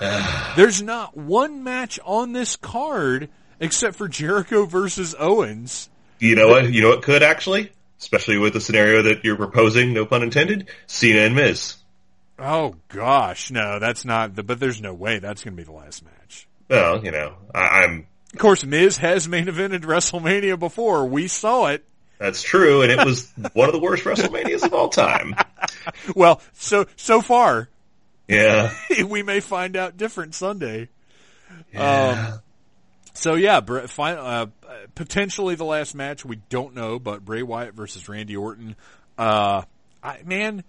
there's not one match on this card except for Jericho versus Owens. you know what? You know what could actually, especially with the scenario that you're proposing, no pun intended, Cena and Miz. Oh gosh, no, that's not the but there's no way that's going to be the last match. Well, you know, I, I'm Of course, Miz has main evented WrestleMania before. We saw it. that's true, and it was one of the worst WrestleManias of all time. Well, so so far, Yeah, we may find out different Sunday. yeah. Um, so yeah, uh, potentially the last match. We don't know, but Bray Wyatt versus Randy Orton. Uh, I, man,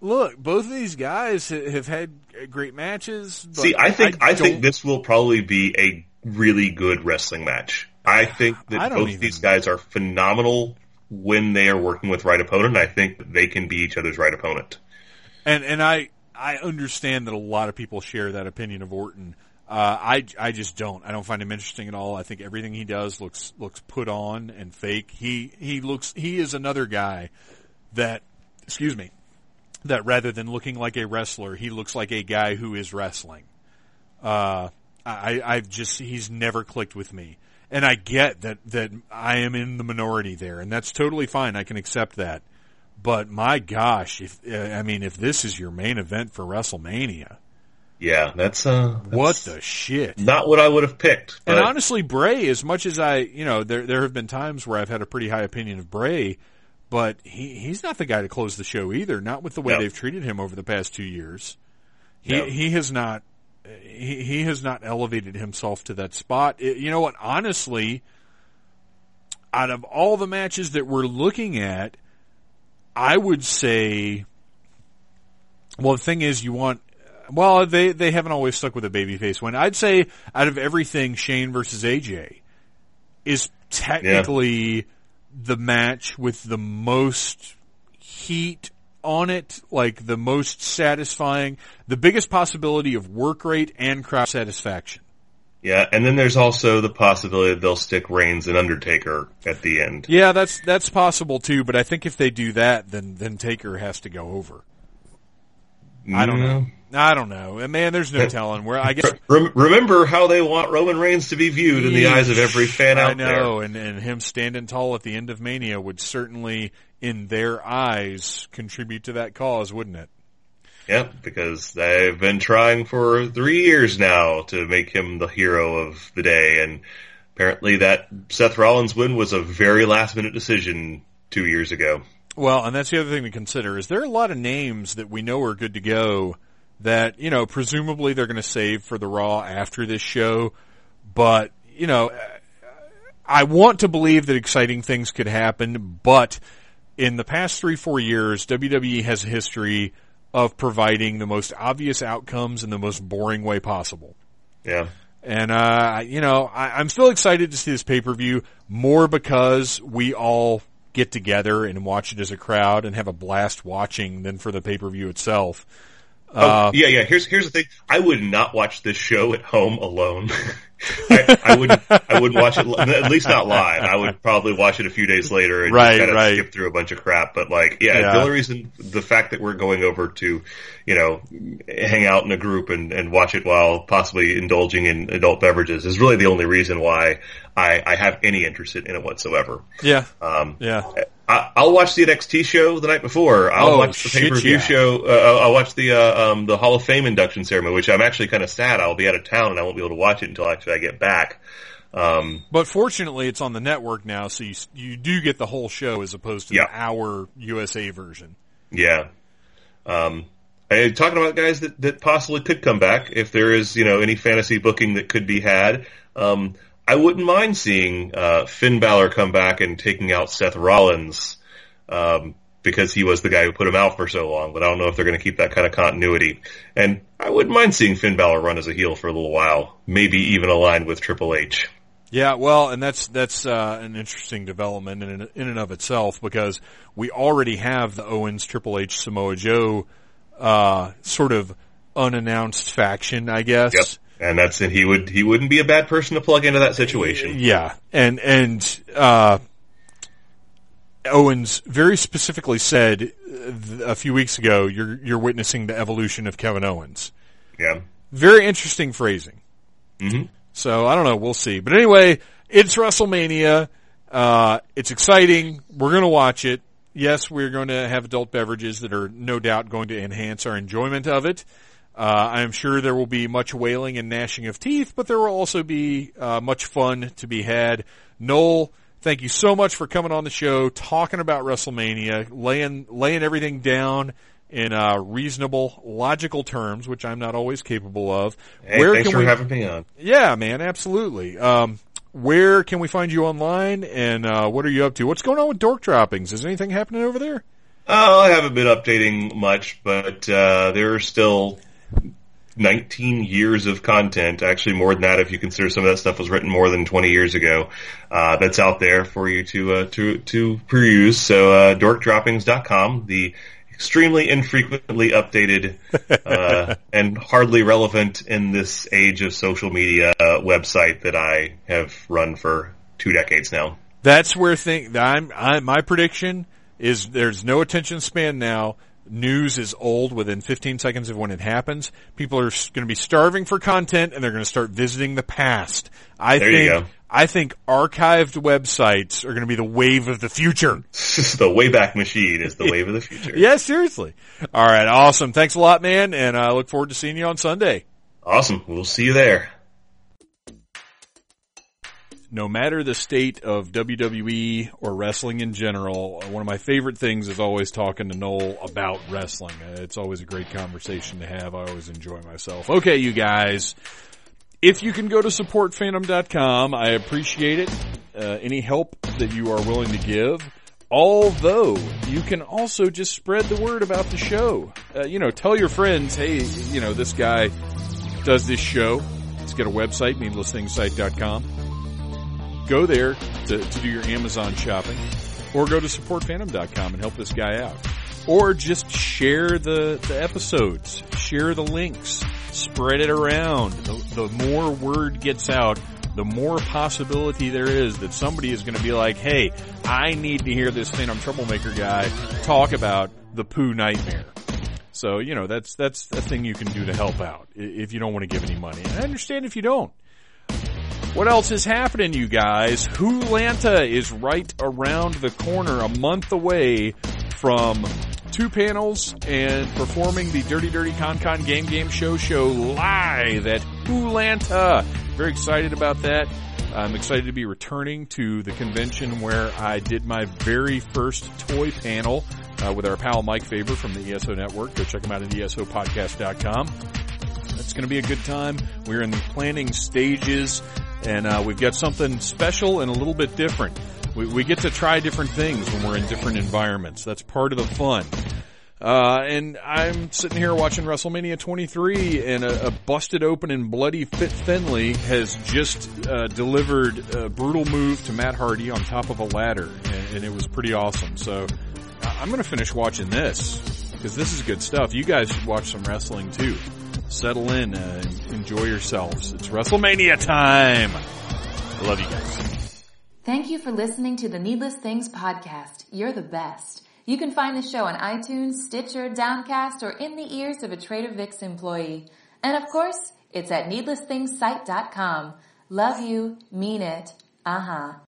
look, both of these guys have had great matches. But See, I think I, think this will probably be a really good wrestling match. I think that don't both even- these guys are phenomenal when they are working with right opponent. I think that they can be each other's right opponent. and and I I understand that a lot of people share that opinion of Orton. Uh, I I just don't. I don't find him interesting at all. I think everything he does looks looks put on and fake. He he looks he is another guy that excuse me that rather than looking like a wrestler, he looks like a guy who is wrestling. Uh, I I've just he's never clicked with me. And I get that that I am in the minority there, and that's totally fine. I can accept that. But my gosh, if uh, I mean, if this is your main event for WrestleMania, Yeah, that's uh, that's what the shit? not what I would have picked. And honestly, Bray, as much as I, you know, there there have been times where I've had a pretty high opinion of Bray, but he he's not the guy to close the show either. Not with the way No. they've treated him over the past two years. He No. he has not he, he has not elevated himself to that spot. It- you know what? Honestly, out of all the matches that we're looking at, I would say. Well, the thing is, you want. Well, they they haven't always stuck with a babyface win. I'd say out of everything, Shane versus AJ is technically the match with the most heat on it, like the most satisfying, the biggest possibility of work rate and crowd satisfaction. Yeah, and then there's also the possibility that they'll stick Reigns and Undertaker at the end. Yeah, that's that's possible too, but I think if they do that, then then Taker has to go over. I don't mm-hmm. know. I don't know. Man, there's no telling where I guess remember how they want Roman Reigns to be viewed in the eyes of every fan out there. I know, and and him standing tall at the end of Mania would certainly, in their eyes, contribute to that cause, wouldn't it? there. Yep, because they've been trying for three years now to make him the hero of the day, and apparently that Seth Rollins win was a very last minute decision two years ago. Well, and that's the other thing to consider is there are a lot of names that we know are good to go that, you know, presumably they're going to save for the Raw after this show, but, you know, I want to believe that exciting things could happen, but in the past three, four years, WWE has a history of providing the most obvious outcomes in the most boring way possible. Yeah. And, uh, you know, I, I'm still excited to see this pay-per-view more because we all get together and watch it as a crowd and have a blast watching than for the pay-per-view itself. Oh, uh, yeah, yeah. Here's here's the thing. I would not watch this show at home alone. I, I wouldn't. I wouldn't watch it. At least not live. I would probably watch it a few days later and Right, kind of right. skip through a bunch of crap. But like, yeah, Yeah. the only reason, the fact that we're going over to, you know, hang out in a group and and watch it while possibly indulging in adult beverages is really the only reason why I I have any interest in it whatsoever. Yeah. Um, Yeah. I, I'll watch the NXT show the night before. I'll Oh, watch the pay per view yeah. show. Uh, I'll watch the uh, um, the Hall of Fame induction ceremony, which I'm actually kind of sad. I'll be out of town and I won't be able to watch it until actually I get back. Um, But fortunately, it's on the network now, so you you do get the whole show as opposed to Yeah. the hour USA version. yeah. Um, and talking about guys that, that possibly could come back if there is you know any fantasy booking that could be had. Um, I wouldn't mind seeing uh, Finn Balor come back and taking out Seth Rollins. um, because he was the guy who put him out for so long. But I don't know if they're going to keep that kind of continuity. And I wouldn't mind seeing Finn Balor run as a heel for a little while, maybe even aligned with Triple H. Yeah, well, and that's that's uh, an interesting development in in and of itself because we already have the Owens Triple H Samoa Joe uh, sort of unannounced faction, I guess. Yep. And that's and he would he wouldn't be a bad person to plug into that situation. Yeah, and and uh, Owens very specifically said uh, a few weeks ago, "You're you're witnessing the evolution of Kevin Owens." Yeah. Very interesting phrasing. Mhm. So I don't know. We'll see. But anyway, it's WrestleMania. Uh, it's exciting. We're going to watch it. Yes, we're going to have adult beverages that are no doubt going to enhance our enjoyment of it. Uh, I'm sure there will be much wailing and gnashing of teeth, but there will also be uh, much fun to be had. Noel, thank you so much for coming on the show, talking about WrestleMania, laying laying everything down in uh, reasonable, logical terms, which I'm not always capable of. Hey, thanks for having me on. Yeah, man, absolutely. Um, where can we find you online, and uh, what are you up to? What's going on with Dork Droppings? Is anything happening over there? Oh, I haven't been updating much, but uh, there are still 19 years of content. Actually, more than that if you consider some of that stuff was written more than 20 years ago. Uh, that's out there for you to uh, to to peruse. So, uh, dorkdroppings.com, the extremely infrequently updated uh, and hardly relevant in this age of social media uh, website that I have run for two decades now. That's where thing. I'm, I, my prediction is there's no attention span now. News is old within 15 seconds of when it happens. People are going to be starving for content, and they're going to start visiting the past. I There think. I think archived websites are going to be the wave of the future. the Wayback Machine is the wave of the future. Yeah, seriously. All right, awesome. Thanks a lot, man, and I look forward to seeing you on Sunday. Awesome. We'll see you there. No matter the state of WWE or wrestling in general, one of my favorite things is always talking to Noel about wrestling. It's always a great conversation to have. I always enjoy myself. Okay, you guys. If you can go to supportphantom.com, I appreciate it. Uh, any help that you are willing to give. Although you can also just spread the word about the show. Uh, you know, tell your friends, hey, you know, this guy does this show. Let's get a website, needlessthingssite.com. Go there to, to do your Amazon shopping or go to supportphantom.com and help this guy out. Or just share the, the episodes, share the links, spread it around. The, the more word gets out, the more possibility there is that somebody is going to be like, hey, I need to hear this Phantom Troublemaker guy talk about the poo nightmare. So, you know, that's, that's a thing you can do to help out if you don't want to give any money. And I understand if you don't. What else is happening, you guys? Wholanta is right around the corner, a month away from two panels and performing the Dirty Dirty Con Con Game Game Show show live at Wholanta. Very excited about that. I'm excited to be returning to the convention where I did my very first toy panel uh, with our pal Mike Faber from the ESO Network. Go check him out at esopodcast.com. It's going to be a good time. We're in the planning stages and uh, we've got something special and a little bit different. We, we get to try different things when we're in different environments. That's part of the fun. Uh, and I'm sitting here watching WrestleMania 23 and a, a busted open and bloody Fit Finlay has just, uh, delivered a brutal move to Matt Hardy on top of a ladder and, and it was pretty awesome. So I'm gonna finish watching this because this is good stuff. You guys should watch some wrestling too. Settle in, uh, enjoy yourselves. It's WrestleMania time. I love you guys. Thank you for listening to the Needless Things podcast. You're the best. You can find the show on iTunes, Stitcher, Downcast, or in the ears of a Trader Vic's employee. And of course, it's at needlessthingssite.com. Love you, mean it, uh-huh.